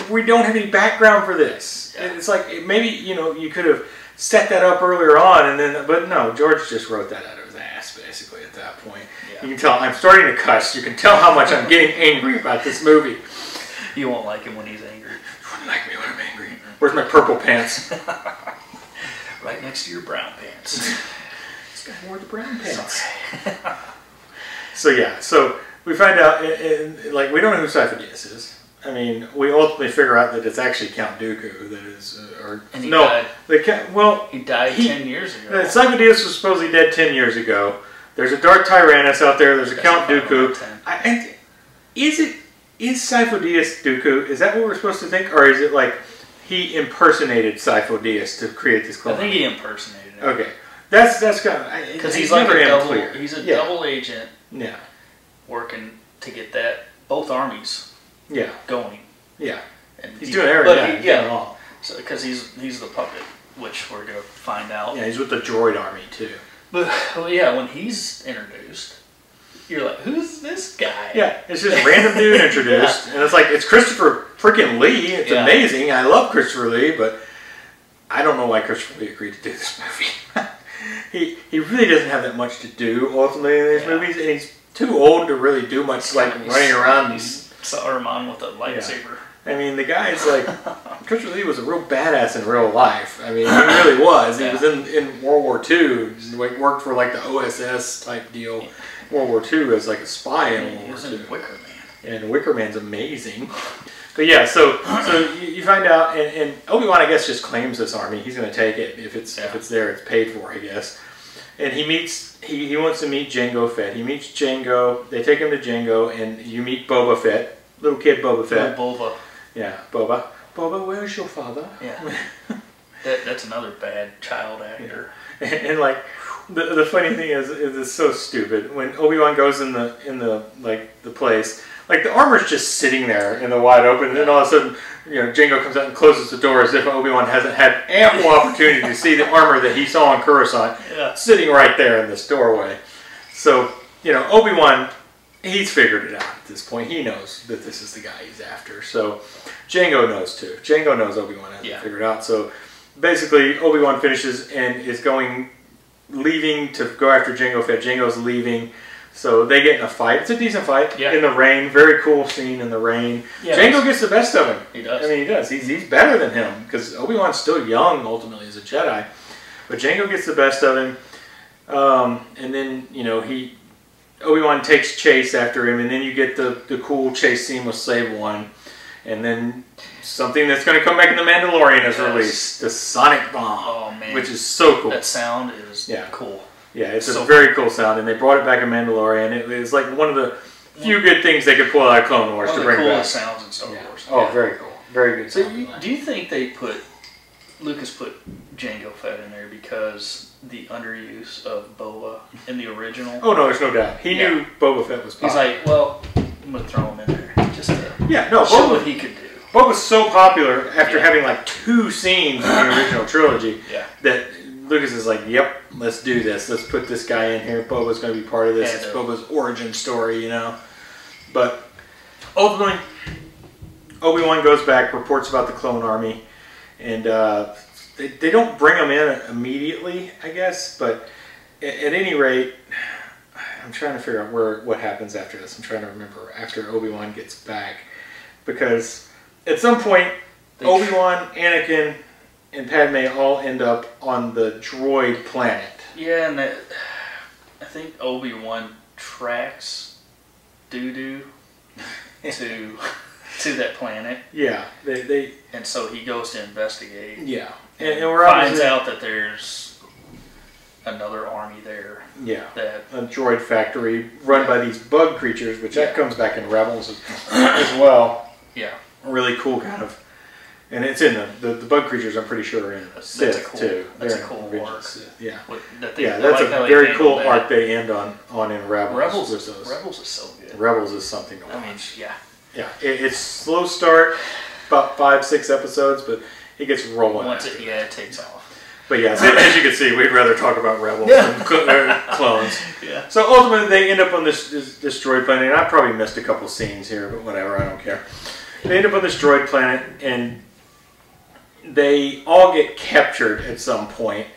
we don't have any background for this. Yeah. It's like maybe you know you could have set that up earlier on, and then but no, George just wrote that out of his ass basically at that point. Yeah. You can tell I'm starting to cuss. You can tell how much I'm getting angry about this movie. You won't like him when he's angry. You wouldn't like me when I'm angry. Where's my purple pants? Right next to your brown pants. this guy wore the brown pants. So yeah, so we find out, and, and, like we don't know who Sifo-Dyas is. I mean, we ultimately figure out that it's actually Count Dooku that is, uh, or And he no, died. the Ca- well, He died He- ten years ago. uh, Sifo-Dyas was supposedly dead ten years ago. There's a Darth Tyranus out there. There's a Count Dooku. I, I, is it is Sifo-Dyas Dooku? Is that what we're supposed to think, or is it like he impersonated Sifo-Dyas to create this clone? I think he impersonated him. Okay, that's that's kind of Because it's he's like a double. clear. He's a Yeah. double agent Yeah, working to get that both armies yeah, going. yeah. And He's he- doing everything. He, he's yeah, because he's he's the puppet, which we're gonna find out. Yeah, he's with the droid army too. But well, yeah, when he's introduced, you're like, who's this guy? Yeah, it's just random dude introduced, and it's like it's Christopher freaking Lee. It's Yeah. amazing. I love Christopher Lee, but I don't know why Christopher Lee agreed to do this movie. he he really doesn't have that much to do ultimately in these Yeah. movies, and he's too old to really do much like running around. He's Saruman with a lightsaber. I mean, the guy's like Christopher Lee was a real badass in real life. I mean, he really was. He Yeah. was in, in World War II. Like worked for like the OSS type deal. World War II as like a spy in He World was War in II. Wicker Man. and Wicker Man's amazing. But yeah, so so you, you find out, and, and Obi Wan I guess just claims this army. He's going to take it if it's if it's there, it's paid for, I guess. And he meets he, he wants to meet Jango Fett. He meets Jango. They take him to Jango, and you meet Boba Fett, little kid Boba Fett. Little Bulba. Yeah, Boba. Boba, where's your father? Yeah. That, that's another bad child actor. And, and, like the, the funny thing is, is it's so stupid when Obi Wan goes in the in the like the place. Like the armor's just sitting there in the wide open, and then all of a sudden, you know, Jango comes out and closes the door as if Obi Wan hasn't had ample opportunity to see the armor that he saw on Coruscant Yeah. sitting right there in this doorway. So you know, Obi Wan, he's figured it out at this point. He knows that this is the guy he's after. So Jango knows too. Jango knows Obi Wan hasn't Yeah. figured it out. So basically, Obi Wan finishes and is going, leaving to go after Jango Fett. Jango's leaving. So they get in a fight. It's a decent fight Yeah. in the rain. Very cool scene in the rain. Yeah, Jango gets the best of him. He does. I mean, he does. He's, he's better than him because Obi Wan's still young ultimately as a Jedi, but Jango gets the best of him. Um, and then you know he Obi Wan takes chase after him, and then you get the the cool chase scene with Slave One, and then something that's going to come back in the Mandalorian is Yes. released, the Sonic Bomb, oh man, which is so cool. that sound is Yeah. cool. Yeah, it's So- a very cool sound, and they brought it back in Mandalorian. It was like one of the few good things they could pull out of Clone Wars One to of the bring back. coolest sounds in Star Yeah. Wars. Oh, Yeah. very cool, very good. So sound you, do you think they put Lucas put Jango Fett in there because the underuse of Boba in the original? Oh no, there's no doubt. He Yeah. knew Boba Fett was. Popular. He's like, well, I'm gonna throw him in there just to yeah, no, show Boba, what he could do. Boba was so popular after Yeah. having like two scenes in the original trilogy Yeah. that Lucas is like, "Yep, let's do this. Let's put this guy in here. Boba's going to be part of this. It's Boba's origin story, you know." But ultimately, Obi Wan goes back, reports about the clone army, and uh, they, they don't bring them in immediately, I guess, but a- at any rate, I'm trying to figure out where what happens after this. I'm trying to remember after Obi Wan gets back, because at some point Obi Wan, Anakin, and Padme all end up on the droid planet. Yeah, and that, I think Obi Wan tracks Doo Doo to to that planet, Yeah, they, they and so he goes to investigate. yeah, and, and we're finds obviously out that there's another army there yeah that a droid factory run by these bug creatures, which Yeah. that comes back in Rebels as, as well. yeah Really cool kind of. And it's in the, the, the bug creatures. I'm pretty sure are in That's- that's a Sith cool- too. that's a They're in cool arc. Sith, Yeah, that they, yeah. That's like a very cool that. arc they end on on in Rebels. Rebels, with those. Rebels is so good. Rebels is something to watch. I mean, yeah, yeah, it, it's slow start, about five six episodes, but it gets rolling. once it yeah it takes off. But yeah, so as you can see, we'd rather talk about Rebels than uh, clones. Yeah, So ultimately, they end up on this, this, droid planet. And I probably missed a couple scenes here, but whatever, I don't care. They end up on this droid planet, and they all get captured at some point,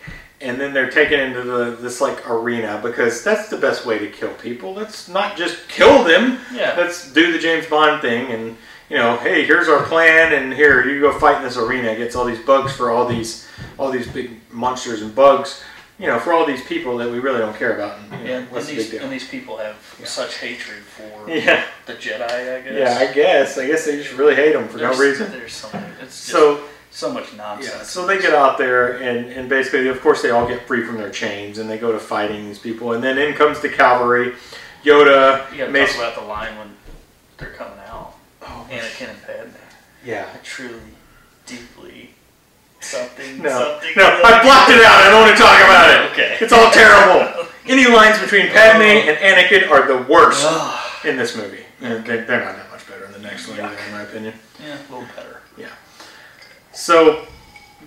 and then they're taken into the, this like arena because that's the best way to kill people. Let's not just kill them. yeah. Let's do the James Bond thing, and you know, hey, here's our plan, and here you go fight in this arena against all these bugs for all these all these big monsters and bugs. You know, for all these people that we really don't care about. And, know, and these and these people have Yeah. such hatred for Yeah, the Jedi. I guess. yeah, I guess. I guess they just really hate them for There's- no reason. There's so many, it's just So so much yeah, nonsense. so they get out there and and basically, of course, they all get free from their chains and they go to fighting these people, and then in comes the cavalry. Yoda, You gotta Mace- talk about the line when they're coming out. Oh, Anakin and Padme. yeah. I truly, deeply, something, No, something. no, I blocked it out. I don't want to talk about it. Okay. It's all terrible. Any lines between Padme oh. and Anakin are the worst in this movie. They're not that much better in the next one, in my opinion. yeah, a little better. So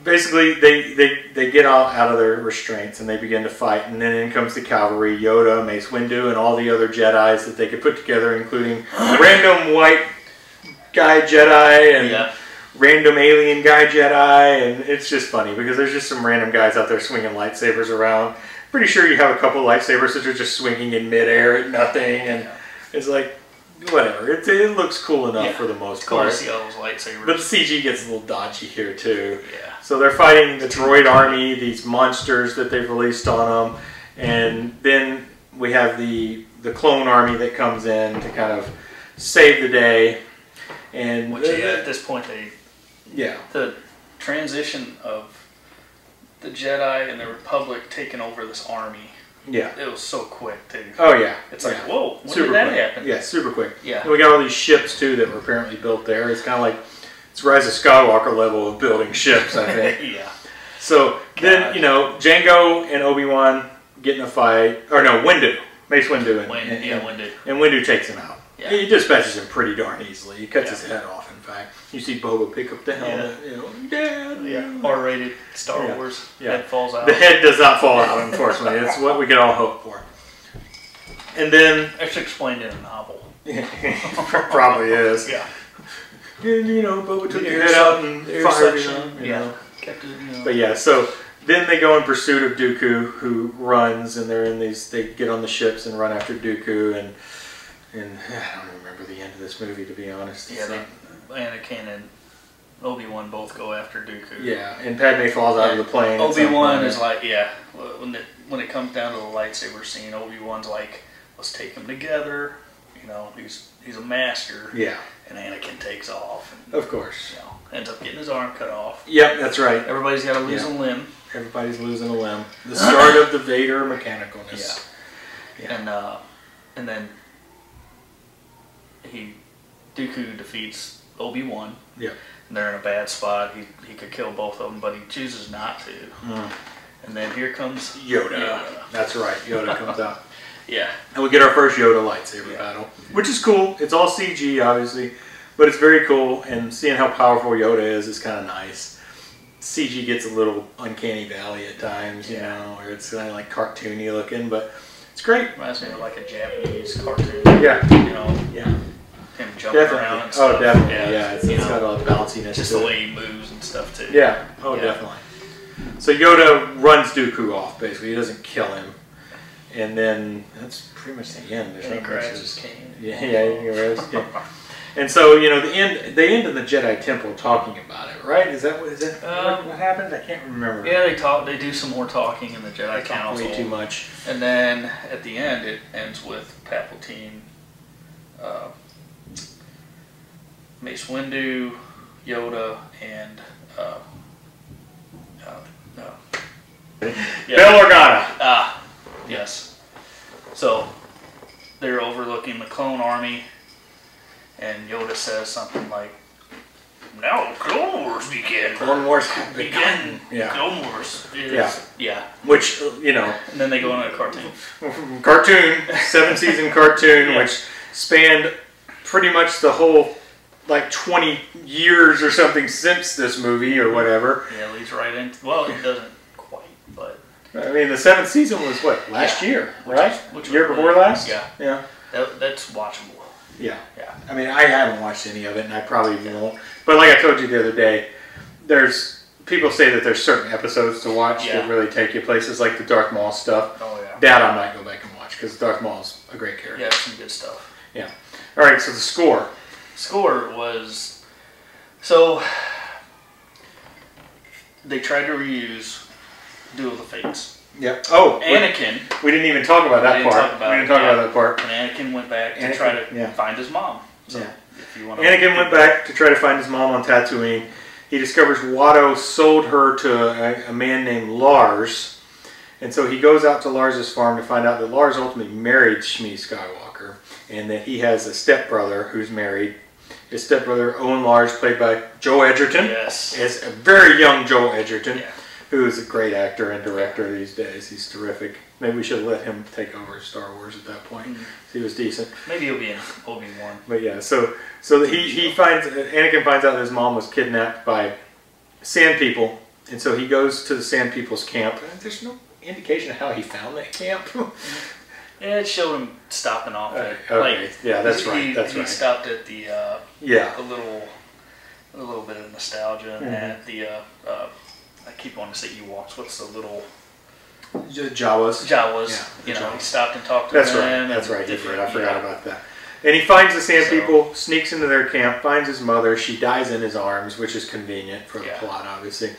basically, they, they, they get all out of their restraints and they begin to fight. And then in comes the cavalry Yoda, Mace Windu, and all the other Jedi's that they could put together, including random white guy Jedi and Yeah. random alien guy Jedi. And it's just funny because there's just some random guys out there swinging lightsabers around. Pretty sure you have a couple lightsabers that are just swinging in midair at nothing. And it's like, whatever. It, it looks cool enough Yeah. for the most cool to part. see all those lightsabers. But the CG gets a little dodgy here too. yeah. So they're fighting the droid army, these monsters that they've released on them, and then we have the the clone army that comes in to kind of save the day. And Which yeah, at this point they yeah, the transition of the Jedi and the Republic taking over this army. Yeah. It was so quick too. Oh yeah, It's like yeah. whoa, when super did that quick. happen? Yeah, super quick. Yeah. And we got all these ships too that were apparently built there. It's kind of like it's Rise of Skywalker level of building ships, I think. yeah. So then, you know, Jango and Obi Wan get in a fight, or no, Windu, Mace Windu, and, When and, yeah, did and Windu takes him out. Yeah. He dispatches him pretty darn easily. He cuts Yeah. his head off. In fact, you see Boba pick up the helmet. You know, Dad. yeah, R rated Star Yeah. Wars. Yeah. Head falls out. The head does not fall out, unfortunately. It's what we could all hope for. And then, Actually explained in a novel. probably is. Yeah. And, you know, Boba took The the head out and fired suction, on, you yeah. know. Kept it, you know. But yeah, so then they go in pursuit of Dooku, who runs, and they're in these. They get on the ships and run after Dooku, and and I don't remember the end of this movie to be honest. yeah, they, Anakin and Obi Wan both go after Dooku. yeah, and Padme falls out of the plane. Obi Wan is like, yeah, when it when it comes down to the lightsaber scene, Obi Wan's like, let's take them together. You know, he's he's a master, Yeah, and Anakin takes off, and of course. you know, ends up getting his arm cut off. Yep, that's right. Everybody's got to lose Yeah. a limb, Everybody's losing a limb. The start of the Vader mechanicalness. Yeah. and uh, and then he Dooku defeats Obi Wan. Yeah. And they're in a bad spot. He he could kill both of them, but he chooses not to. Mm. And then here comes Yoda. Yoda. That's right. Yoda comes out. yeah, And we get our first Yoda lightsaber Yeah. battle, which is cool. It's all CG, obviously, but it's very cool. And seeing how powerful Yoda is is kind of nice. CG gets a little uncanny valley at times, you Yeah. know, or it's kind of like cartoony looking, but it's great. reminds me of like a Japanese cartoon. Yeah, You know, yeah, him jumping around definitely. and stuff. Oh, definitely. Yeah, it's, you it's know, got all the bounciness. just to the it. way he moves and stuff too. Yeah. Oh, Yeah. definitely. So Yoda runs Dooku off. Basically, he doesn't kill him. and then that's pretty much the end. There's And he not much cracks else. his cane. Yeah, yeah, he grabs- yeah. And so you know the end. They end in the Jedi Temple talking about it, right? Is that what is that Um, what happened? I can't remember. Yeah, they talk. They do some more talking in the Jedi I talk Council, way too much. and then at the end it ends with Palpatine, uh, Mace Windu, Yoda, and uh, uh, no. Yeah. Bail Organa. Ah, yes. So they're overlooking the clone army, and Yoda says something like, "Now Clone Wars begin." Clone Wars Begin. Yeah. Clone Wars. Is, Yeah. Yeah. Which you know, And then they go into a cartoon. cartoon, seven season cartoon, Yeah. which spanned pretty much the whole like 20 years or something since this movie or whatever. Yeah, leads right into. Well, it doesn't quite, but I mean, the seventh season was what last Yeah. year, right? is- which year before really- last. yeah. yeah, that, that's watchable. yeah. Yeah. I mean, I haven't watched any of it, and I probably won't. But like I told you the other day, there's people say that there's certain episodes to watch that really take you places, like the Darth Maul stuff. Oh yeah. That I might go back and watch because Darth Maul's a great character. Yeah, some good stuff. Yeah. All right, so the score. Score was so they tried to reuse Duel of the Fates. Yep. Oh, we- Anakin we didn't even talk about that We part. about we didn't it, talk yeah. about that part. and Anakin went back to Anakin, try to yeah. find his mom. So Yeah. if you want Anakin went back to try to find his mom on Tatooine. He discovers Watto sold her to a, a man named Lars. And so he goes out to Lars's farm to find out that Lars ultimately married Shmi Skywalker and that he has a stepbrother who's married. His stepbrother, Owen Lars, played by Joel Edgerton, Yes. is a very young Joel Edgerton, Yeah. who is a great actor and director these days. He's terrific. Maybe we should let him take over Star Wars at that point. Mhm. He was decent. Maybe he'll be in Obi Wan. But yeah, so so he he finds Anakin finds out that his mom was kidnapped by Sand People, and so he goes to the Sand People's camp. There's no indication of how he found that camp. Yeah, it showed him stopping off at okay, like yeah, that's he, right. That's he right. stopped at the uh, Yeah, a little a little bit of nostalgia and Mhm. at the uh, uh, I keep wanting to say Ewoks. What's the little Jawas. Jawas? Yeah, you know, Jawas. he stopped and talked to That's them. right. That's right. He different- I forgot yeah. about that. And he finds the Sand So- People, sneaks into their camp, finds his mother. She dies in his arms, which is convenient for the Yeah. plot, obviously.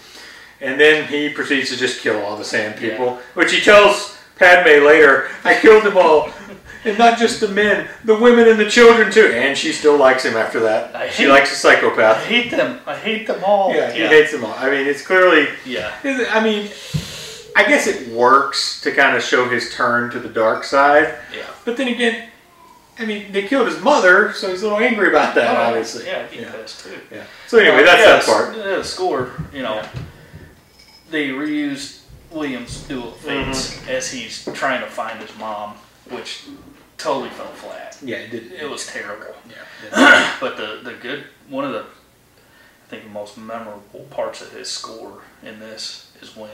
And then he proceeds to just kill all the Sand Yeah. People, which he tells Padme later, "I killed them all." And not just the men, the women and the children too. And she still likes him after that. I she hate- likes a psychopath. I hate them. I hate them all. Yeah, he hates them all. I mean, it's clearly. Yeah. I mean, I guess it works to kind of show his turn to the dark side. Yeah. But then again, I mean, they killed his mother, so he's a little angry about that, Oh, obviously. Yeah, he Yeah. does too. Yeah. So anyway, uh, that's yeah, that part. Yeah, the score. You know, Yeah. they reused Williams' Duel of Fates Mm-hmm. as he's trying to find his mom, which totally fell flat. Yeah, it did. It was terrible. Yeah. But the the good one of the I think the most memorable parts of his score in this is when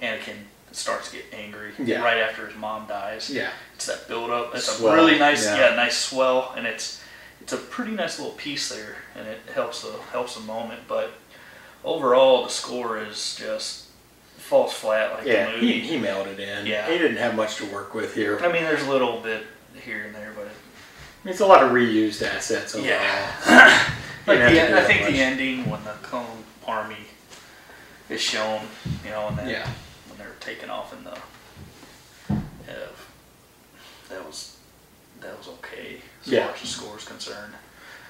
Anakin starts to get angry Yeah. right after his mom dies. yeah. It's that build up. It's Swell, a really nice yeah. yeah. nice swell and it's it's a pretty nice little piece there and it helps the helps the moment but overall the score is just falls flat like Yeah, the he, movie. he mailed it in. Yeah. He didn't have much to work with here. I mean there's a little bit here and there but It's a lot of reused assets overall. Yeah. Like Didn't have to the, I think much. the ending when the clone army is shown, you know, and then Yeah. when they're taken off in the, uh, that was that was okay as Yeah. far as the score is concerned.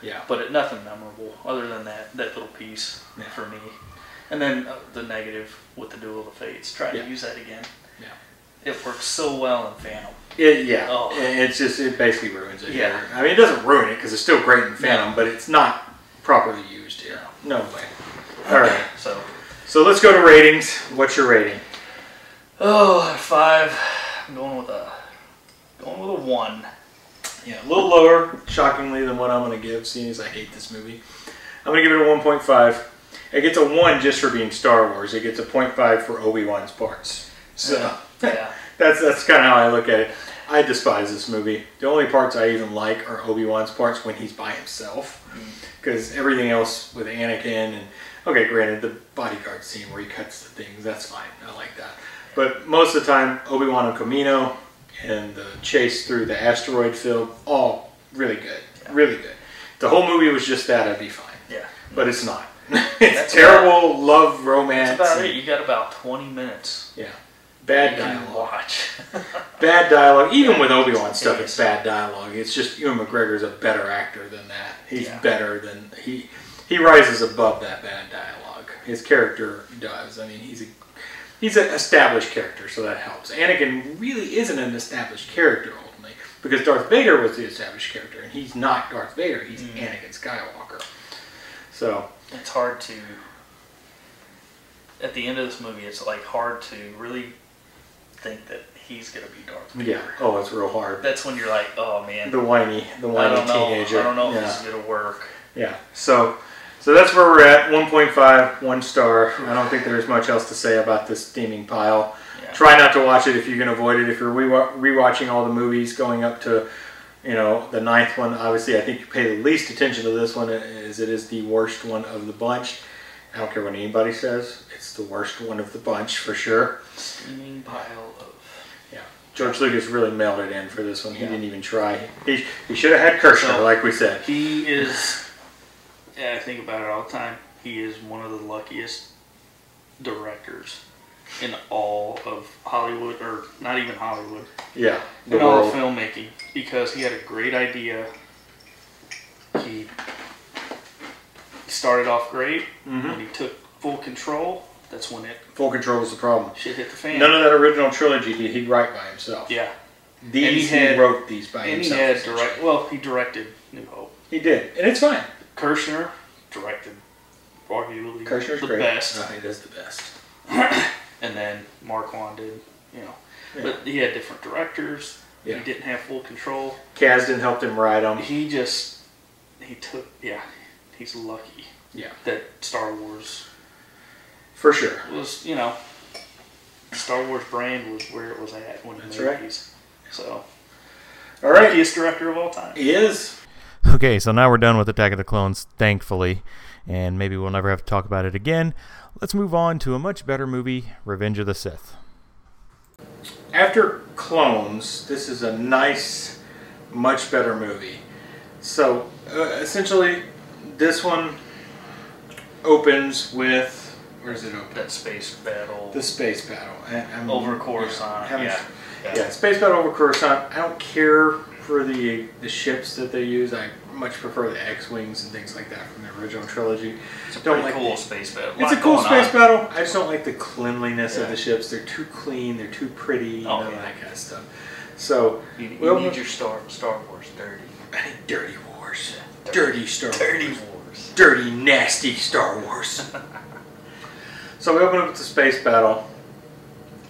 Yeah. But it, nothing memorable other than that that little piece Yeah. for me. And then uh, the negative with the Duel of the Fates, trying Yeah. to use that again. Yeah. It works so well in Phantom. It, yeah. Oh. It- It's just, it basically ruins it Yeah. here. I mean, it doesn't ruin it because it's still great in Phantom, but it's not properly used here. No way. All right. So, So let's go to ratings. What's your rating? oh, five. I'm going with a going with a one. Yeah, a little lower, shockingly, than what I'm going to give, seeing as I hate this movie. I'm going to give it a 1.5. It gets a 1 just for being Star Wars. It gets a 0.5 for Obi-Wan's parts. So Yeah. that's that's kind of how I look at it. I despise this movie. The only parts I even like are Obi-Wan's parts when he's by himself. Mm. Because everything else with Anakin and, okay, granted, the bodyguard scene where he cuts the things, that's fine. I like that. But most of the time, Obi-Wan and Kamino and the chase through the asteroid field, all really good, really good. The whole movie was just that, I'd be fine. Yeah. But it's not. it's terrible love romance. That's about and it. You got about 20 minutes. Yeah. Bad dialogue. watch. Bad dialogue. Even with Obi Wan stuff, it's bad dialogue. It's just Ewan McGregor's a better actor than that. He's Yeah. better than he. He rises above that bad dialogue. His character does. I mean, he's a he's an established character, so that helps. Anakin really isn't an established character ultimately because Darth Vader was the established character, and he's not Darth Vader. He's Mm. Anakin Skywalker. So it's hard to. At the end of this movie, it's like hard to really think that he's gonna be Darth Vader. yeah. Oh, it's real hard. That's when you're like, oh man, The whiny, the I whiny don't know. teenager. I don't know if Yeah. this is gonna work. Yeah. So, so that's where we're at. 1.5, one star. I don't think there's much else to say about this steaming pile. Yeah. Try not to watch it if you can avoid it. If you're rewa- rewatching all the movies going up to, you know, the ninth one, obviously I think you pay the least attention to this one as it is the worst one of the bunch. I don't care what anybody says. It's the worst one of the bunch for sure. Steaming pile of. Yeah. George Lucas really mailed it in for this one. He Yeah. didn't even try. He, he should have had Kershner, So- like we said. He is. Yeah, I think about it all the time. He is one of the luckiest directors in all of Hollywood, or not even Hollywood, Yeah. The in all of filmmaking, because he had a great idea. He started off great. Mhm. When he took full control, that's when it Full control was the problem. shit hit the fan. None of that original trilogy did he write by himself. yeah, These he he, had- wrote these by and he had direct. Well, he directed New Hope. He did, and it's fine. Kershner directed arguably Kershner's the great. best. No, he does the best. and then Marquand did, you know. Yeah. But he had different directors. Yeah. He didn't have full control. Kasdan helped him ride them. He just he took yeah. He's lucky Yeah, that Star Wars for sure. was you know Star Wars brand was where it was at when he That's made right. these. So All right, luckiest director of all time. he is. Okay, so now we're done with Attack of the Clones, thankfully, and maybe we'll never have to talk about it again. Let's move on to a much better movie, Revenge of the Sith. After Clones, this is a nice, much better movie. So uh, essentially, this one opens with where does it open? That space battle The space battle I- I'm- over yeah, Coruscant. haven't- Yeah. Yeah, Space Battle over Coruscant. I don't care for the the ships that they use. I much prefer the X-wings and things like that from the original trilogy. It's a Don't like cool the- space battle. It's a cool space on. battle. I just don't like the cleanliness Yeah. of the ships. They're too clean. They're too pretty. You Oh, know yeah. that kind of stuff. So You, you Well, need uh, your Star Star Wars dirty. I need dirty wars. Yeah, Dirty Star Dirty Wars. Wars. Dirty, nasty Star Wars. so we open up with the space battle,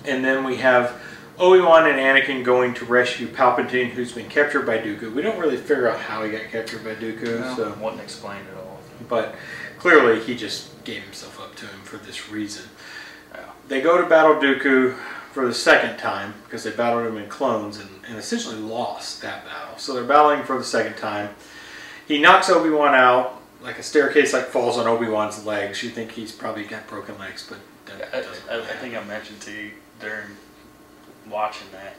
and then we have Obi Wan and Anakin going to rescue Palpatine, who's been captured by Dooku. We don't really figure out how he got captured by Dooku, No, so wasn't explained at all. but clearly he just gave himself up to him for this reason. They go to battle Dooku for the second time because they battled him in clones and, and essentially lost that battle. So they're battling for the second time. He knocks Obi Wan out like a staircase like falls on Obi Wan's legs. You think he's probably got broken legs, but that I, doesn't. I, I think I mentioned to you during watching that.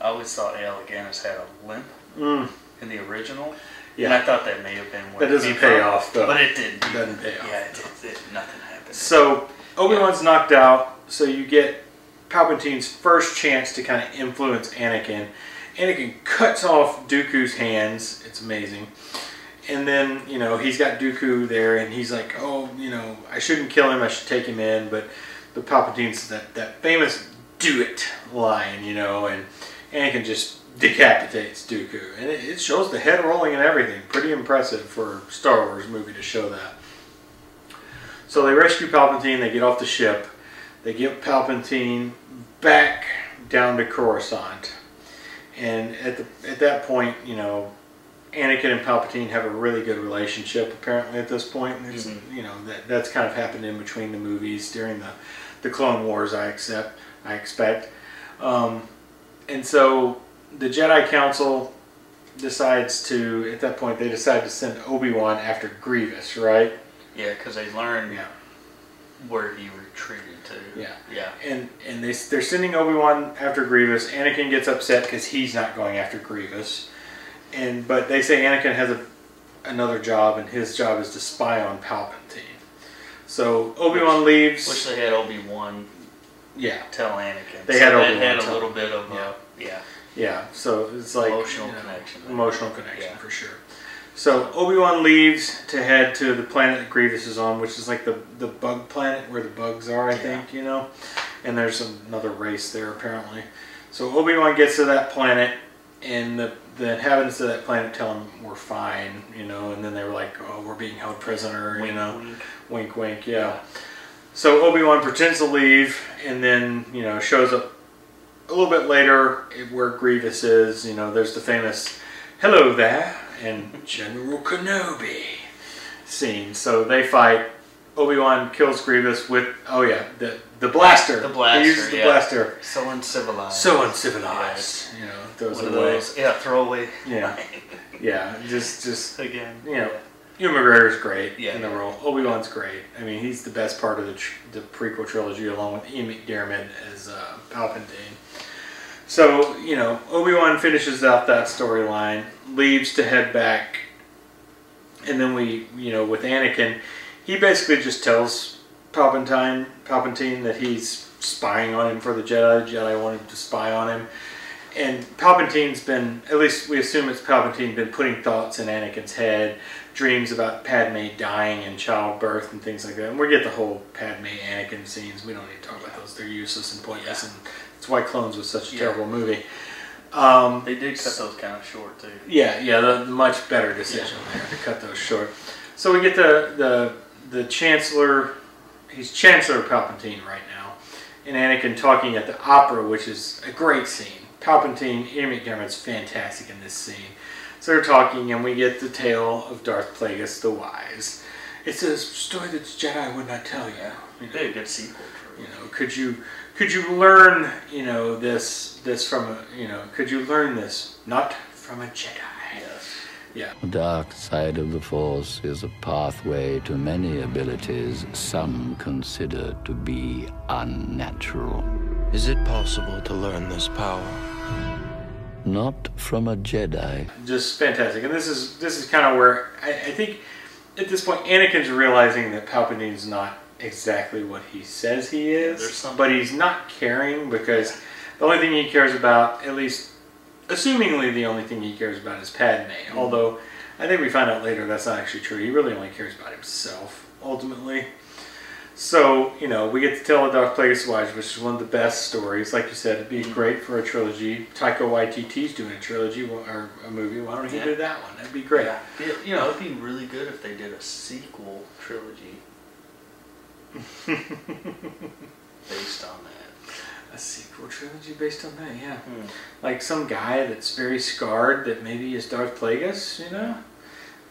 I always thought Guinness had a limp Mm, in the original. Yeah. And I thought that may have been what That it doesn't pay from, off, though. But it didn't. It doesn't pay off. Yeah, it did. It, nothing happened. So Obi Wan's knocked out, so you get Palpatine's first chance to kind of influence Anakin. Anakin cuts off Dooku's hands. It's amazing. And then, you know, he's got Dooku there, and he's like, oh, you know, I shouldn't kill him, I should take him in. But, the Palpatine's that, that famous do it line, you know, and Anakin just decapitates Dooku. And it, it shows the head rolling and everything. Pretty impressive for a Star Wars movie to show that. So they rescue Palpatine, they get off the ship, they get Palpatine back down to Coruscant. And at the at that point, you know, Anakin and Palpatine have a really good relationship apparently at this point. It's, Mhm. You know, that that's kind of happened in between the movies during the the Clone Wars, I accept I expect. Um, and so the Jedi Council decides to at that point they decide to send Obi-Wan after Grievous, right? Yeah, because they learned Yeah. where he retreated to. Yeah. Yeah. and and they they're sending Obi Wan after Grievous. Anakin gets upset because he's not going after Grievous, and but they say Anakin has a another job, and his job is to spy on Palpatine. So Obi Wan leaves. Which they had Obi Wan yeah, tell Anakin. They so had that Obi-Wan had a little bit of Yeah. a yeah. yeah. So it's like Emotional you know, connection. Emotional connection Yeah. for sure. So Obi Wan leaves to head to the planet that Grievous is on, which is like the the bug planet where the bugs are, I Yeah. think. You know, and there's another race there apparently. So Obi Wan gets to that planet, and the the inhabitants of that planet tell him we're fine, you know, and then they were like, oh, we're being held prisoner, you know, wink. wink, wink, yeah. So Obi Wan pretends to leave, and then you know shows up a little bit later where Grievous is. You know, there's the famous "Hello there" and General Kenobi scene. So they fight. Obi Wan kills Grievous with oh yeah the the blaster. The blaster, He uses the yeah. blaster. So uncivilized. So uncivilized. You know, throws One it of away. those, yeah, throwaway. Yeah, yeah. Just just Again. you know, Ewan McGregor's great Yeah. in the role. Obi Wan's great. I mean, he's the best part of the, tr- the prequel trilogy, along with Ian McDiarmid as uh, Palpatine. So you know, Obi Wan finishes out that storyline, leaves to head back, and then we, you know, with Anakin, he basically just tells Palpatine, Palpatine that he's spying on him for the Jedi. The Jedi wanted to spy on him. And Palpatine's been, at least we assume it's Palpatine, been putting thoughts in Anakin's head, dreams about Padme dying in childbirth and things like that. And we get the whole Padme Anakin scenes. We don't need to talk about those. They're useless and pointless. And that's why Clones was such a Yeah. terrible movie. Um, They did cut those kind of short too. yeah, yeah, the much better decision there to cut those short. So we get the the the Chancellor. He's Chancellor Palpatine right now, and Anakin talking at the opera, which is a great scene. Palpatine, Ian McDiarmid's fantastic in this scene. So they're talking, and we get the tale of Darth Plagueis the Wise. It's a story that the Jedi would not tell you. you know. They had a good sequel. You know, could you could you learn you know this this from a you know could you learn this not from a Jedi? Yes. Yeah. The dark side of the Force is a pathway to many abilities some consider to be unnatural. Is it possible to learn this power? Not from a Jedi. just fantastic. And this is this is kind of where I, I think at this point Anakin's realizing that Palpatine's not exactly what he says he is, there's something- but he's not caring because the only thing he cares about, at least assumingly the only thing he cares about is Padme. Mm-hmm. Although I think we find out later that's not actually true. He really only cares about himself ultimately. So, you know, we get to tell the Darth Plagueis Wise, which is one of the best stories. Like you said, it'd Mm-hmm. be great for a trilogy. Taika Waititi's doing a trilogy or a movie. Why don't he Yeah. do that one? That'd be great. Yeah. Yeah, You know, it'd be really good if they did a sequel trilogy based on that. A sequel trilogy based on that, yeah. Hmm. Like some guy that's very scarred that maybe is Darth Plagueis, you know?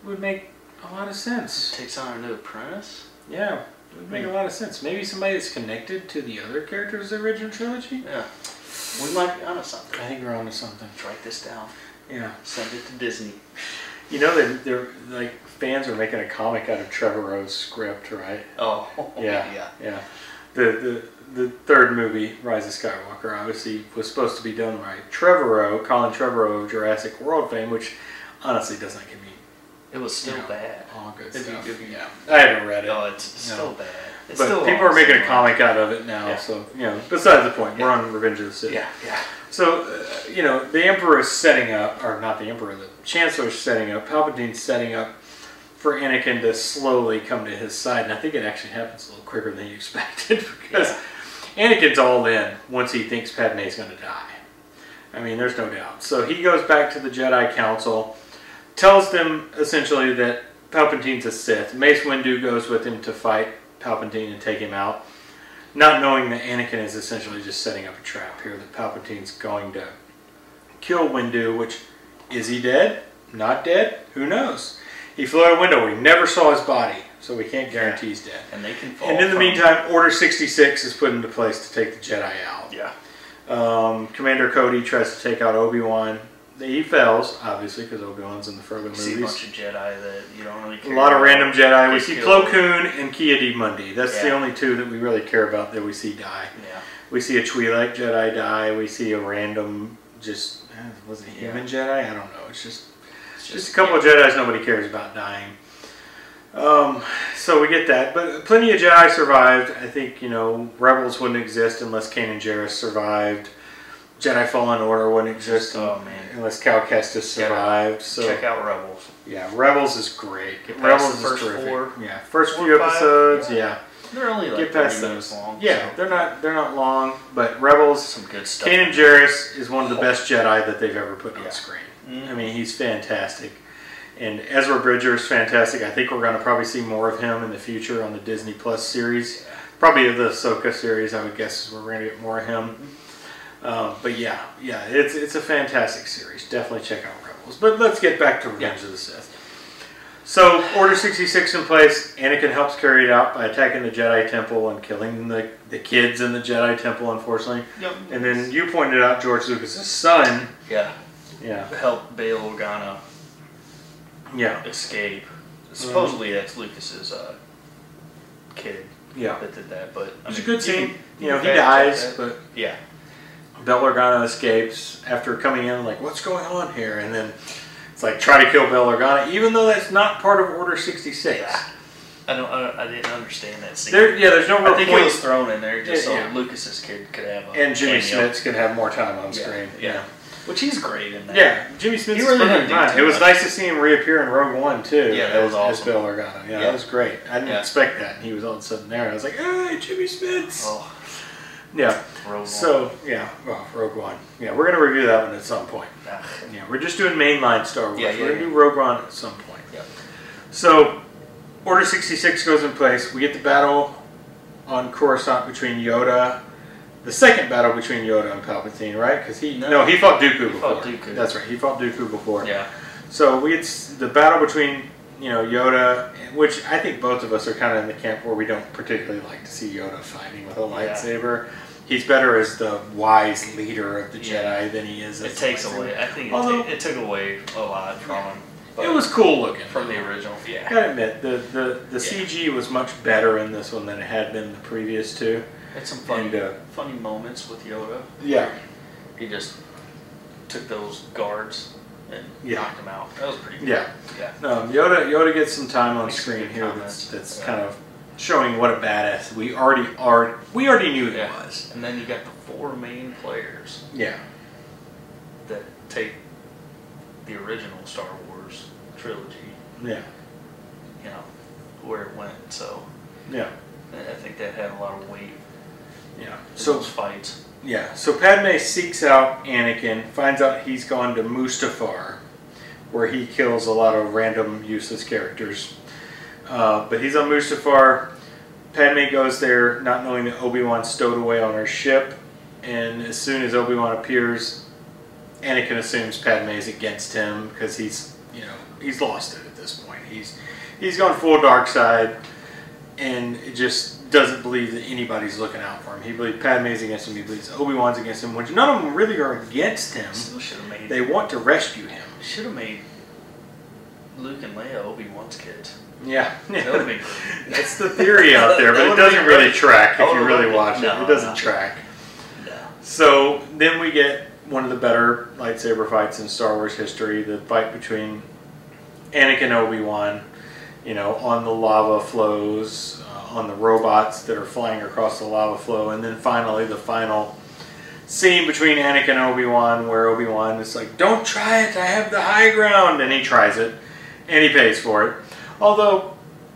Would make a lot of sense. Takes on a new apprentice. Yeah, it would make a lot of sense. Maybe somebody that's connected to the other characters of the original trilogy? Yeah. We might be onto something. I think we're onto something. Let's write this down. Yeah. Send it to Disney. You know that they're like fans are making a comic out of Trevorrow's script, right? Oh, Yeah, yeah. yeah. The the the third movie, Rise of Skywalker, obviously was supposed to be done by Trevorrow, Colin Trevorrow of Jurassic World fame, which honestly doesn't give me It was still Yeah. bad. all good If you- stuff. if you- yeah, I haven't read it, No, it's No. still bad. It's but still people are making a comic out of it now. Yeah. So you know, besides the point, we're on Revenge of the Sith. Yeah, yeah. So, uh, you know, the Emperor is setting up, or not the Emperor, the Chancellor is setting up, Palpatine's setting up for Anakin to slowly come to his side. And I think it actually happens a little quicker than he expected because Anakin's all in once he thinks Padme's going to die. I mean, there's no doubt. So he goes back to the Jedi Council, tells them essentially that Palpatine's a Sith. Mace Windu goes with him to fight Palpatine and take him out not knowing that Anakin is essentially just setting up a trap here, that Palpatine's going to kill Windu, which is he dead? Not dead? Who knows? He flew out a window. We never saw his body, so we can't guarantee he's dead. And they can fall And in the meantime, Order 66 is put into place to take the Jedi out. Yeah. Um, Commander Cody tries to take out Obi Wan. He fails obviously because Obi Wan's in the Frodo You see a bunch movies. of Jedi that you don't really care A lot of about. random Jedi. We Get see killed. Plo Koon and Ki-Adi-Mundi. That's the Yeah. only two that we really care about that we see die. Yeah. We see a Twi'lek Jedi die. We see a random just eh, was it a human Jedi? I don't know. It's just It's just a couple of Jedi's nobody cares about dying. Um, so we get that, but plenty of Jedi survived. I think you know Rebels wouldn't exist unless Kanan Jarrus survived. Jedi Fallen Order wouldn't exist Oh, man. unless Cal Kestis survived. So Check out Rebels. yeah, Rebels is great. Get past Rebels the first is terrific. four- yeah, first four few five, episodes. yeah. Yeah, They're only like get 30 past those. long. Yeah, so they're not they're not long, but Rebels. some good stuff. Kanan Jarrus is one of the best Jedi that they've ever put Yeah. on screen. Mhm. I mean, he's fantastic. And Ezra Bridger is fantastic. I think we're going to probably see more of him in the future on the Disney Plus series. Probably the Ahsoka series, I would guess, is where we're going to get more of him. Um, but yeah, yeah, it's it's a fantastic series. Definitely check out Rebels. But let's get back to Revenge of the Sith. So, Order 66 in place. Anakin helps carry it out by attacking the Jedi Temple and killing the, the kids in the Jedi Temple, unfortunately. Yep. And then you pointed out George Lucas' son. yeah, Yeah. help Bail Organa Yeah. escape. Mm-hmm. Supposedly that's Lucas's uh, kid Yeah. that did that, but I It's a mean, good you scene. can- You know, he dies, but yeah, Bail Organa escapes after coming in like, what's going on here? And then it's like, try to kill Bail Organa, even though that's not part of Order 66. Yeah. I don't. I, I didn't understand that scene. There, yeah, there's no real I think point. it was thrown in there just Yeah, yeah. so Lucas's kid could have a and Jimmy. Smits could have more time on Yeah, screen. yeah. which he's great in that. Yeah, Jimmy is really perfect didn't do fine. too It was nice to see him reappear in Rogue One too. Yeah, that as, was awesome. As Bail Organa. Yeah, Yeah. that was great. I didn't Yeah. expect that. And he was all of a sudden there. I was like, hey, Jimmy Smits. Oh, Yeah. Rogue One. So yeah, well, Rogue One. Yeah, we're gonna review that one at some point. Ah, Yeah, we're just doing mainline Star Wars. Yeah, yeah, we're gonna yeah. do Rogue One at some point. Yeah. So, Order 66 goes in place. We get the battle on Coruscant between Yoda, the second battle between Yoda and Palpatine, right? Because he no. No. he fought Dooku before. fought Dooku. That's right. He fought Dooku before. yeah. So we get the battle between you know Yoda, which I think both of us are kind of in the camp where we don't particularly like to see Yoda fighting with a Yeah. lightsaber. He's better as the wise leader of the Jedi Yeah. than he is. As It takes away. I think it, Although- ta- it took away a lot from him. It was cool looking from the original. I Yeah. gotta admit, the, the, the Yeah. CG was much better in this one than it had been the previous two. Had some funny, And, uh, funny moments with Yoda. Yeah. He just took those guards and Yeah. knocked them out. That was pretty. Cool. Yeah. Yeah. Um, Yoda Yoda gets some time on Makes screen here comments. that's, that's Yeah. kind of showing what a badass we already are. We already knew he Yeah. was. And then you got the four main players Yeah. that take the original Star Wars trilogy, Yeah. you know, where it went. So Yeah. I I think that had a lot of weight Yeah. So those fights. Yeah, so Padme seeks out Anakin, finds out he's gone to Mustafar, where he kills a lot of random useless characters. Uh, but he's on Mustafar. Padme goes there, not knowing that Obi Wan stowed away on her ship. And as soon as Obi Wan appears, Anakin assumes Padme is against him because he's, you know, he's lost it at this point. He's he's gone full dark side, and it just doesn't believe that anybody's looking out for him. He believes Padme's against him. He believes Obi Wan's against him, which none of them really are against him. Still should have made. They want to rescue him. should have made Luke and Leia Obi Wan's kids. Yeah, That would be great. that's the theory out there, but it doesn't really track if you really watch it. no, It doesn't no. track. No. So then we get one of the better lightsaber fights in Star Wars history: the fight between Anakin and Obi Wan. You know, on the lava flows, on the robots that are flying across the lava flow, and then finally the final scene between Anakin and Obi Wan, where Obi Wan is like, "Don't try it. I have the high ground," and he tries it, and he pays for it. Although,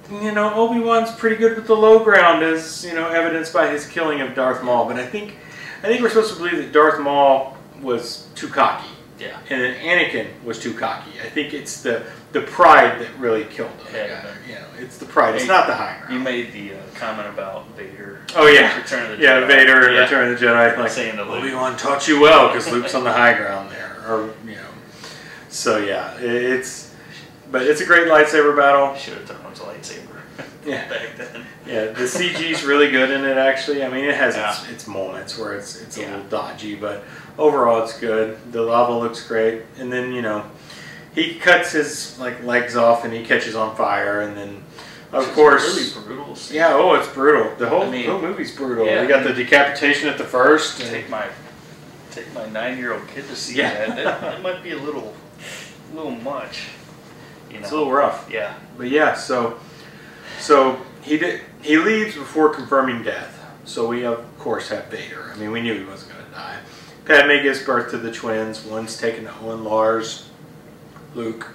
you know, Obi Wan's pretty good with the low ground, as you know, evidenced by his killing of Darth Maul. But I think, I think we're supposed to believe that Darth Maul was too cocky, Yeah. and that Anakin was too cocky. I think it's the the pride that really killed him. Yeah. You know, it's the pride. It's not the high ground. You made the uh, comment about Vader. Oh yeah, Return of the yeah, Jedi. Vader and Yeah. Return of the Jedi. Like Saying to Luke. Obi Wan taught you well because Luke's on the high ground there, or you know. So yeah, it's but it's a great lightsaber battle. Should have thrown his lightsaber. Yeah. back then. Yeah, the CG's really good in it. Actually, I mean, it has its, Yeah. its moments where it's it's a little dodgy, but overall it's good. The lava looks great, and then you know, he cuts his like legs off and he catches on fire, and then of It's course, really brutal. scene. yeah. Oh, it's brutal. The whole I mean, whole movie's brutal. yeah, we got I the decapitation at the first. and- take my take my nine year old kid to see Yeah. that. that. That might be a little a little much. You know. it's a little rough. yeah. But yeah, so so he did he leaves before confirming death. So we of course have Vader. I mean, we knew he wasn't going to die. Padme gives birth to the twins. One's taken to Owen Lars, Luke,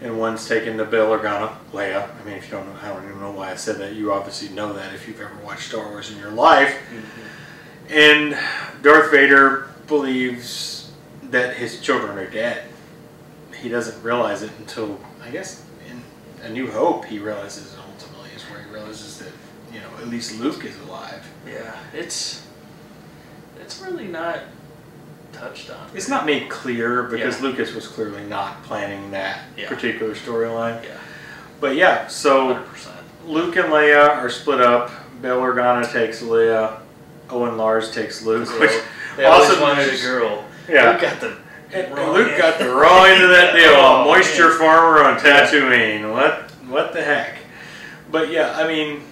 and one's taken to Bail Organa, Leia. I mean, if you don't know, I don't even know why I said that. You obviously know that if you've ever watched Star Wars in your life. Mm-hmm. And Darth Vader believes that his children are dead. He doesn't realize it until, I guess, in A New Hope, he realizes it ultimately, is where he realizes that, you know, at least Luke is alive. Yeah. It's it's really not touched on. It's not made clear because Yeah. Lucas was clearly not planning that Yeah. particular storyline. Yeah. But yeah, so Hundred percent. Luke and Leia are split up. Bail Organa takes Leia. Owen Lars takes Luke. Which They also wanted a girl. Yeah. Luke got the Luke got the raw end of that deal. Oh, Moisture man. farmer on Tatooine. What? What the heck? But yeah, I mean,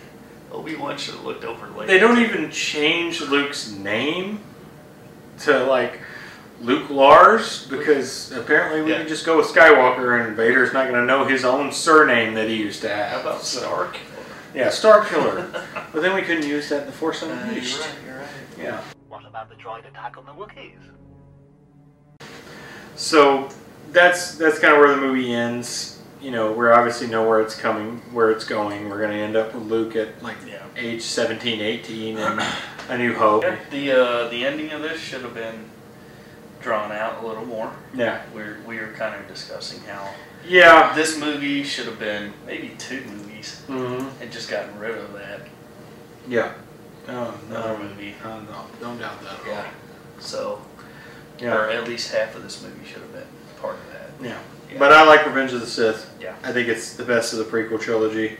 Obi Wan should have looked over later. they don't even change Luke's name to like Luke Lars because apparently we Yeah. can just go with Skywalker and Vader's not going to know his own surname that he used to have. How about So- Stark? Yeah, Star Killer. but then we couldn't use that in the Force Uh, you're right. You're right. Yeah. What about the droid attack on the Wookiees? So that's that's kind of where the movie ends. You know, we obviously know where it's coming, where it's going. We're going to end up with Luke at like Yeah. age 17, 18 and A New Hope. Yeah, the uh, the ending of this should have been drawn out a little more. Yeah. We're we were kind of discussing how Yeah. this movie should have been maybe two movies mm-hmm. and just gotten rid of that Yeah. Oh, another no. movie. Oh, no. Don't doubt that at all. Yeah. So, Yeah. or at least half of this movie should have been part of that. Yeah. Yeah. But I like Revenge of the Sith. Yeah. I think it's the best of the prequel trilogy.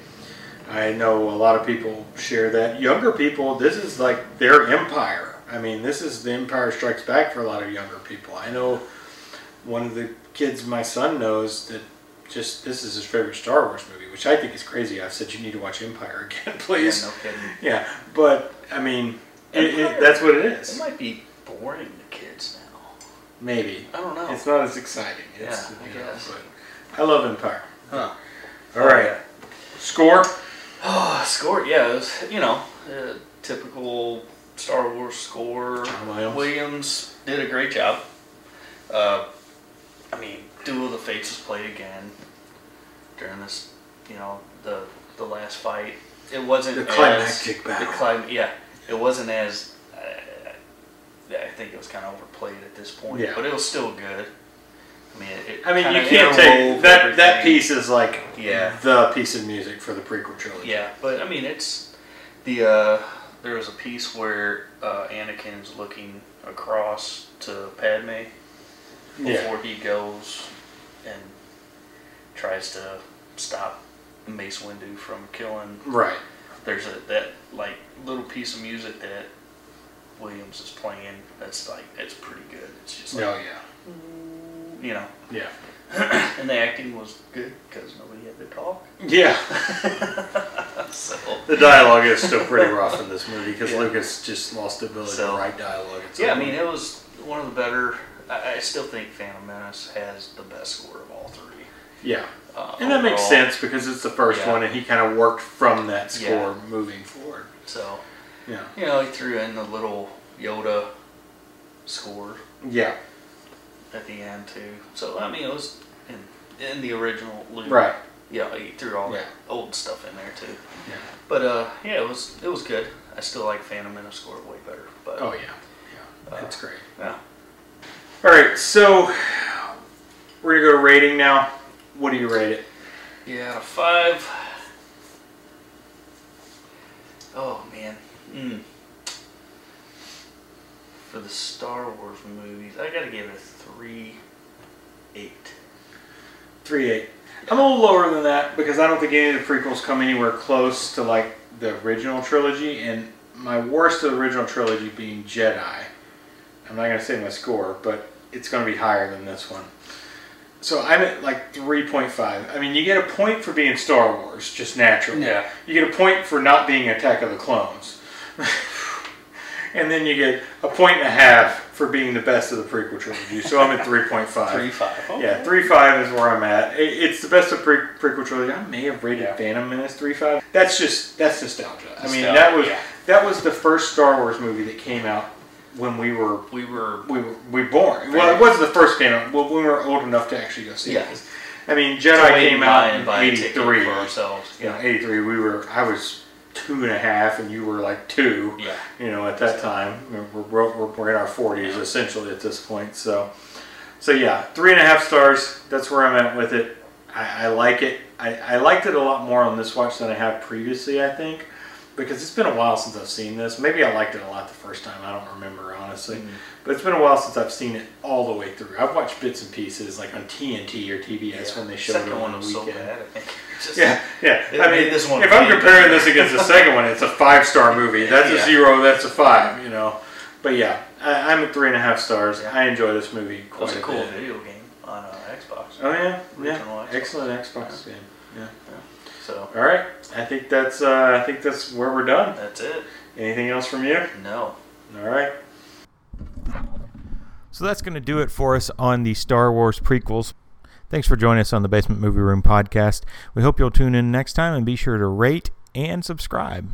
I know a lot of people share that. Younger people, this is like their empire. I mean, this is the Empire Strikes Back for a lot of younger people. I know one of the kids my son knows that just this is his favorite Star Wars movie, which I think is crazy. I've said you need to watch Empire again, please. Yeah, no kidding. Yeah, but I mean, it, it, that's what it is. it might be boring to kids now. Maybe I don't know. it's not as exciting. It's, Yeah, I know, guess. but I love Empire. Huh. All right, score. Oh, score. Yeah, it was, you know, uh, typical Star Wars score. John Williams. Williams did a great job. Uh, I mean, Duel of the Fates was played again during this, you know, the the last fight. It wasn't The as- climactic battle. The clim- yeah, it wasn't as. Uh, I think it was kind of overplayed at this point, Yeah. but it was still good. I mean, it, I mean, you can't take interwove that. That piece is like Yeah. the piece of music for the prequel trilogy. Yeah, but I mean, it's the uh, there was a piece where uh, Anakin's looking across to Padme Yeah. before he goes and tries to stop Mace Windu from killing. Right. There's a that like little piece of music that Williams is playing. That's like it's pretty good. It's just like Oh yeah. you know, Yeah. and the acting was good because to talk. Yeah. so The dialogue is still pretty rough in this movie because Yeah. Lucas just lost the ability So- to write dialogue. It's Yeah, I mean, it was one of the better. I, I still think Phantom Menace has the best score of all three. yeah, Uh, and that makes sense because it's the first Yeah. one, and he kind of worked from that score Yeah. moving forward. So, Yeah. you know, he threw in the little Yoda score Yeah. at the end too. So, I mean, it was in in the original Luke. Right. Yeah, he threw all Yeah. that old stuff in there too. Yeah. But uh, yeah, it was it was good. I still like Phantom Menace a score way better. But Oh yeah. Yeah. Uh, That's great. yeah. All right, so we're gonna go to rating now. What do you rate it? Yeah, out of five. Oh man. Mm. For the Star Wars movies, I gotta give it a three, eight. Three eight. I'm a little lower than that because I don't think any of the prequels come anywhere close to like the original trilogy, and my worst of the original trilogy being Jedi. I'm not gonna say my score, but it's gonna be higher than this one. So I'm at like 3.5. I mean, you get a point for being Star Wars, just naturally. Yeah. You get a point for not being Attack of the Clones. and then you get a point and a half for being the best of the prequel trilogy. So I'm at 3.5. Three five. Okay. Yeah, three five is where I'm at. It, it's the best of pre- prequel trilogy. I may have rated Yeah. Phantom Menace three five. That's just that's nostalgia. I mean, that was yeah. that was the first Star Wars movie that came out when we were We were. we were we born. Well, it wasn't the first came out. Well, when we were old enough to actually go see Yeah. it. I mean, Jedi wait came out in and buy a ticket '83. for ourselves. You know, '83. We were. I was two and a half, and you were like two Yeah. you know, at that time. We're, we're, we're, in our 40s essentially at this point. So, so yeah, three and a half stars. That's where I'm at with it. I, I like it. I, I liked it a lot more on this watch than I have previously, I think, because it's been a while since I've seen this. Maybe I liked it a lot the first time. I don't remember, honestly. Mm-hmm. But it's been a while since I've seen it all the way through. I've watched bits and pieces, like on TNT or TBS when they showed Second it on one the was so bad. I think. Just- Yeah, yeah. It I mean, this one if I'm comparing this against the second one, it's a five star movie. That's a zero. That's a five. You know. But yeah, I, I'm at three and a half stars. Yeah. I enjoy this movie It quite was a cool bit. video game on uh, Xbox. Oh yeah, yeah. Xbox. Excellent Xbox game. Yeah. So All right. I think that's uh, I think that's where we're done. that's it. Anything else from you? No. All right. So that's going to do it for us on the Star Wars prequels. Thanks for joining us on the Basement Movie Room podcast. We hope you'll tune in next time and be sure to rate and subscribe.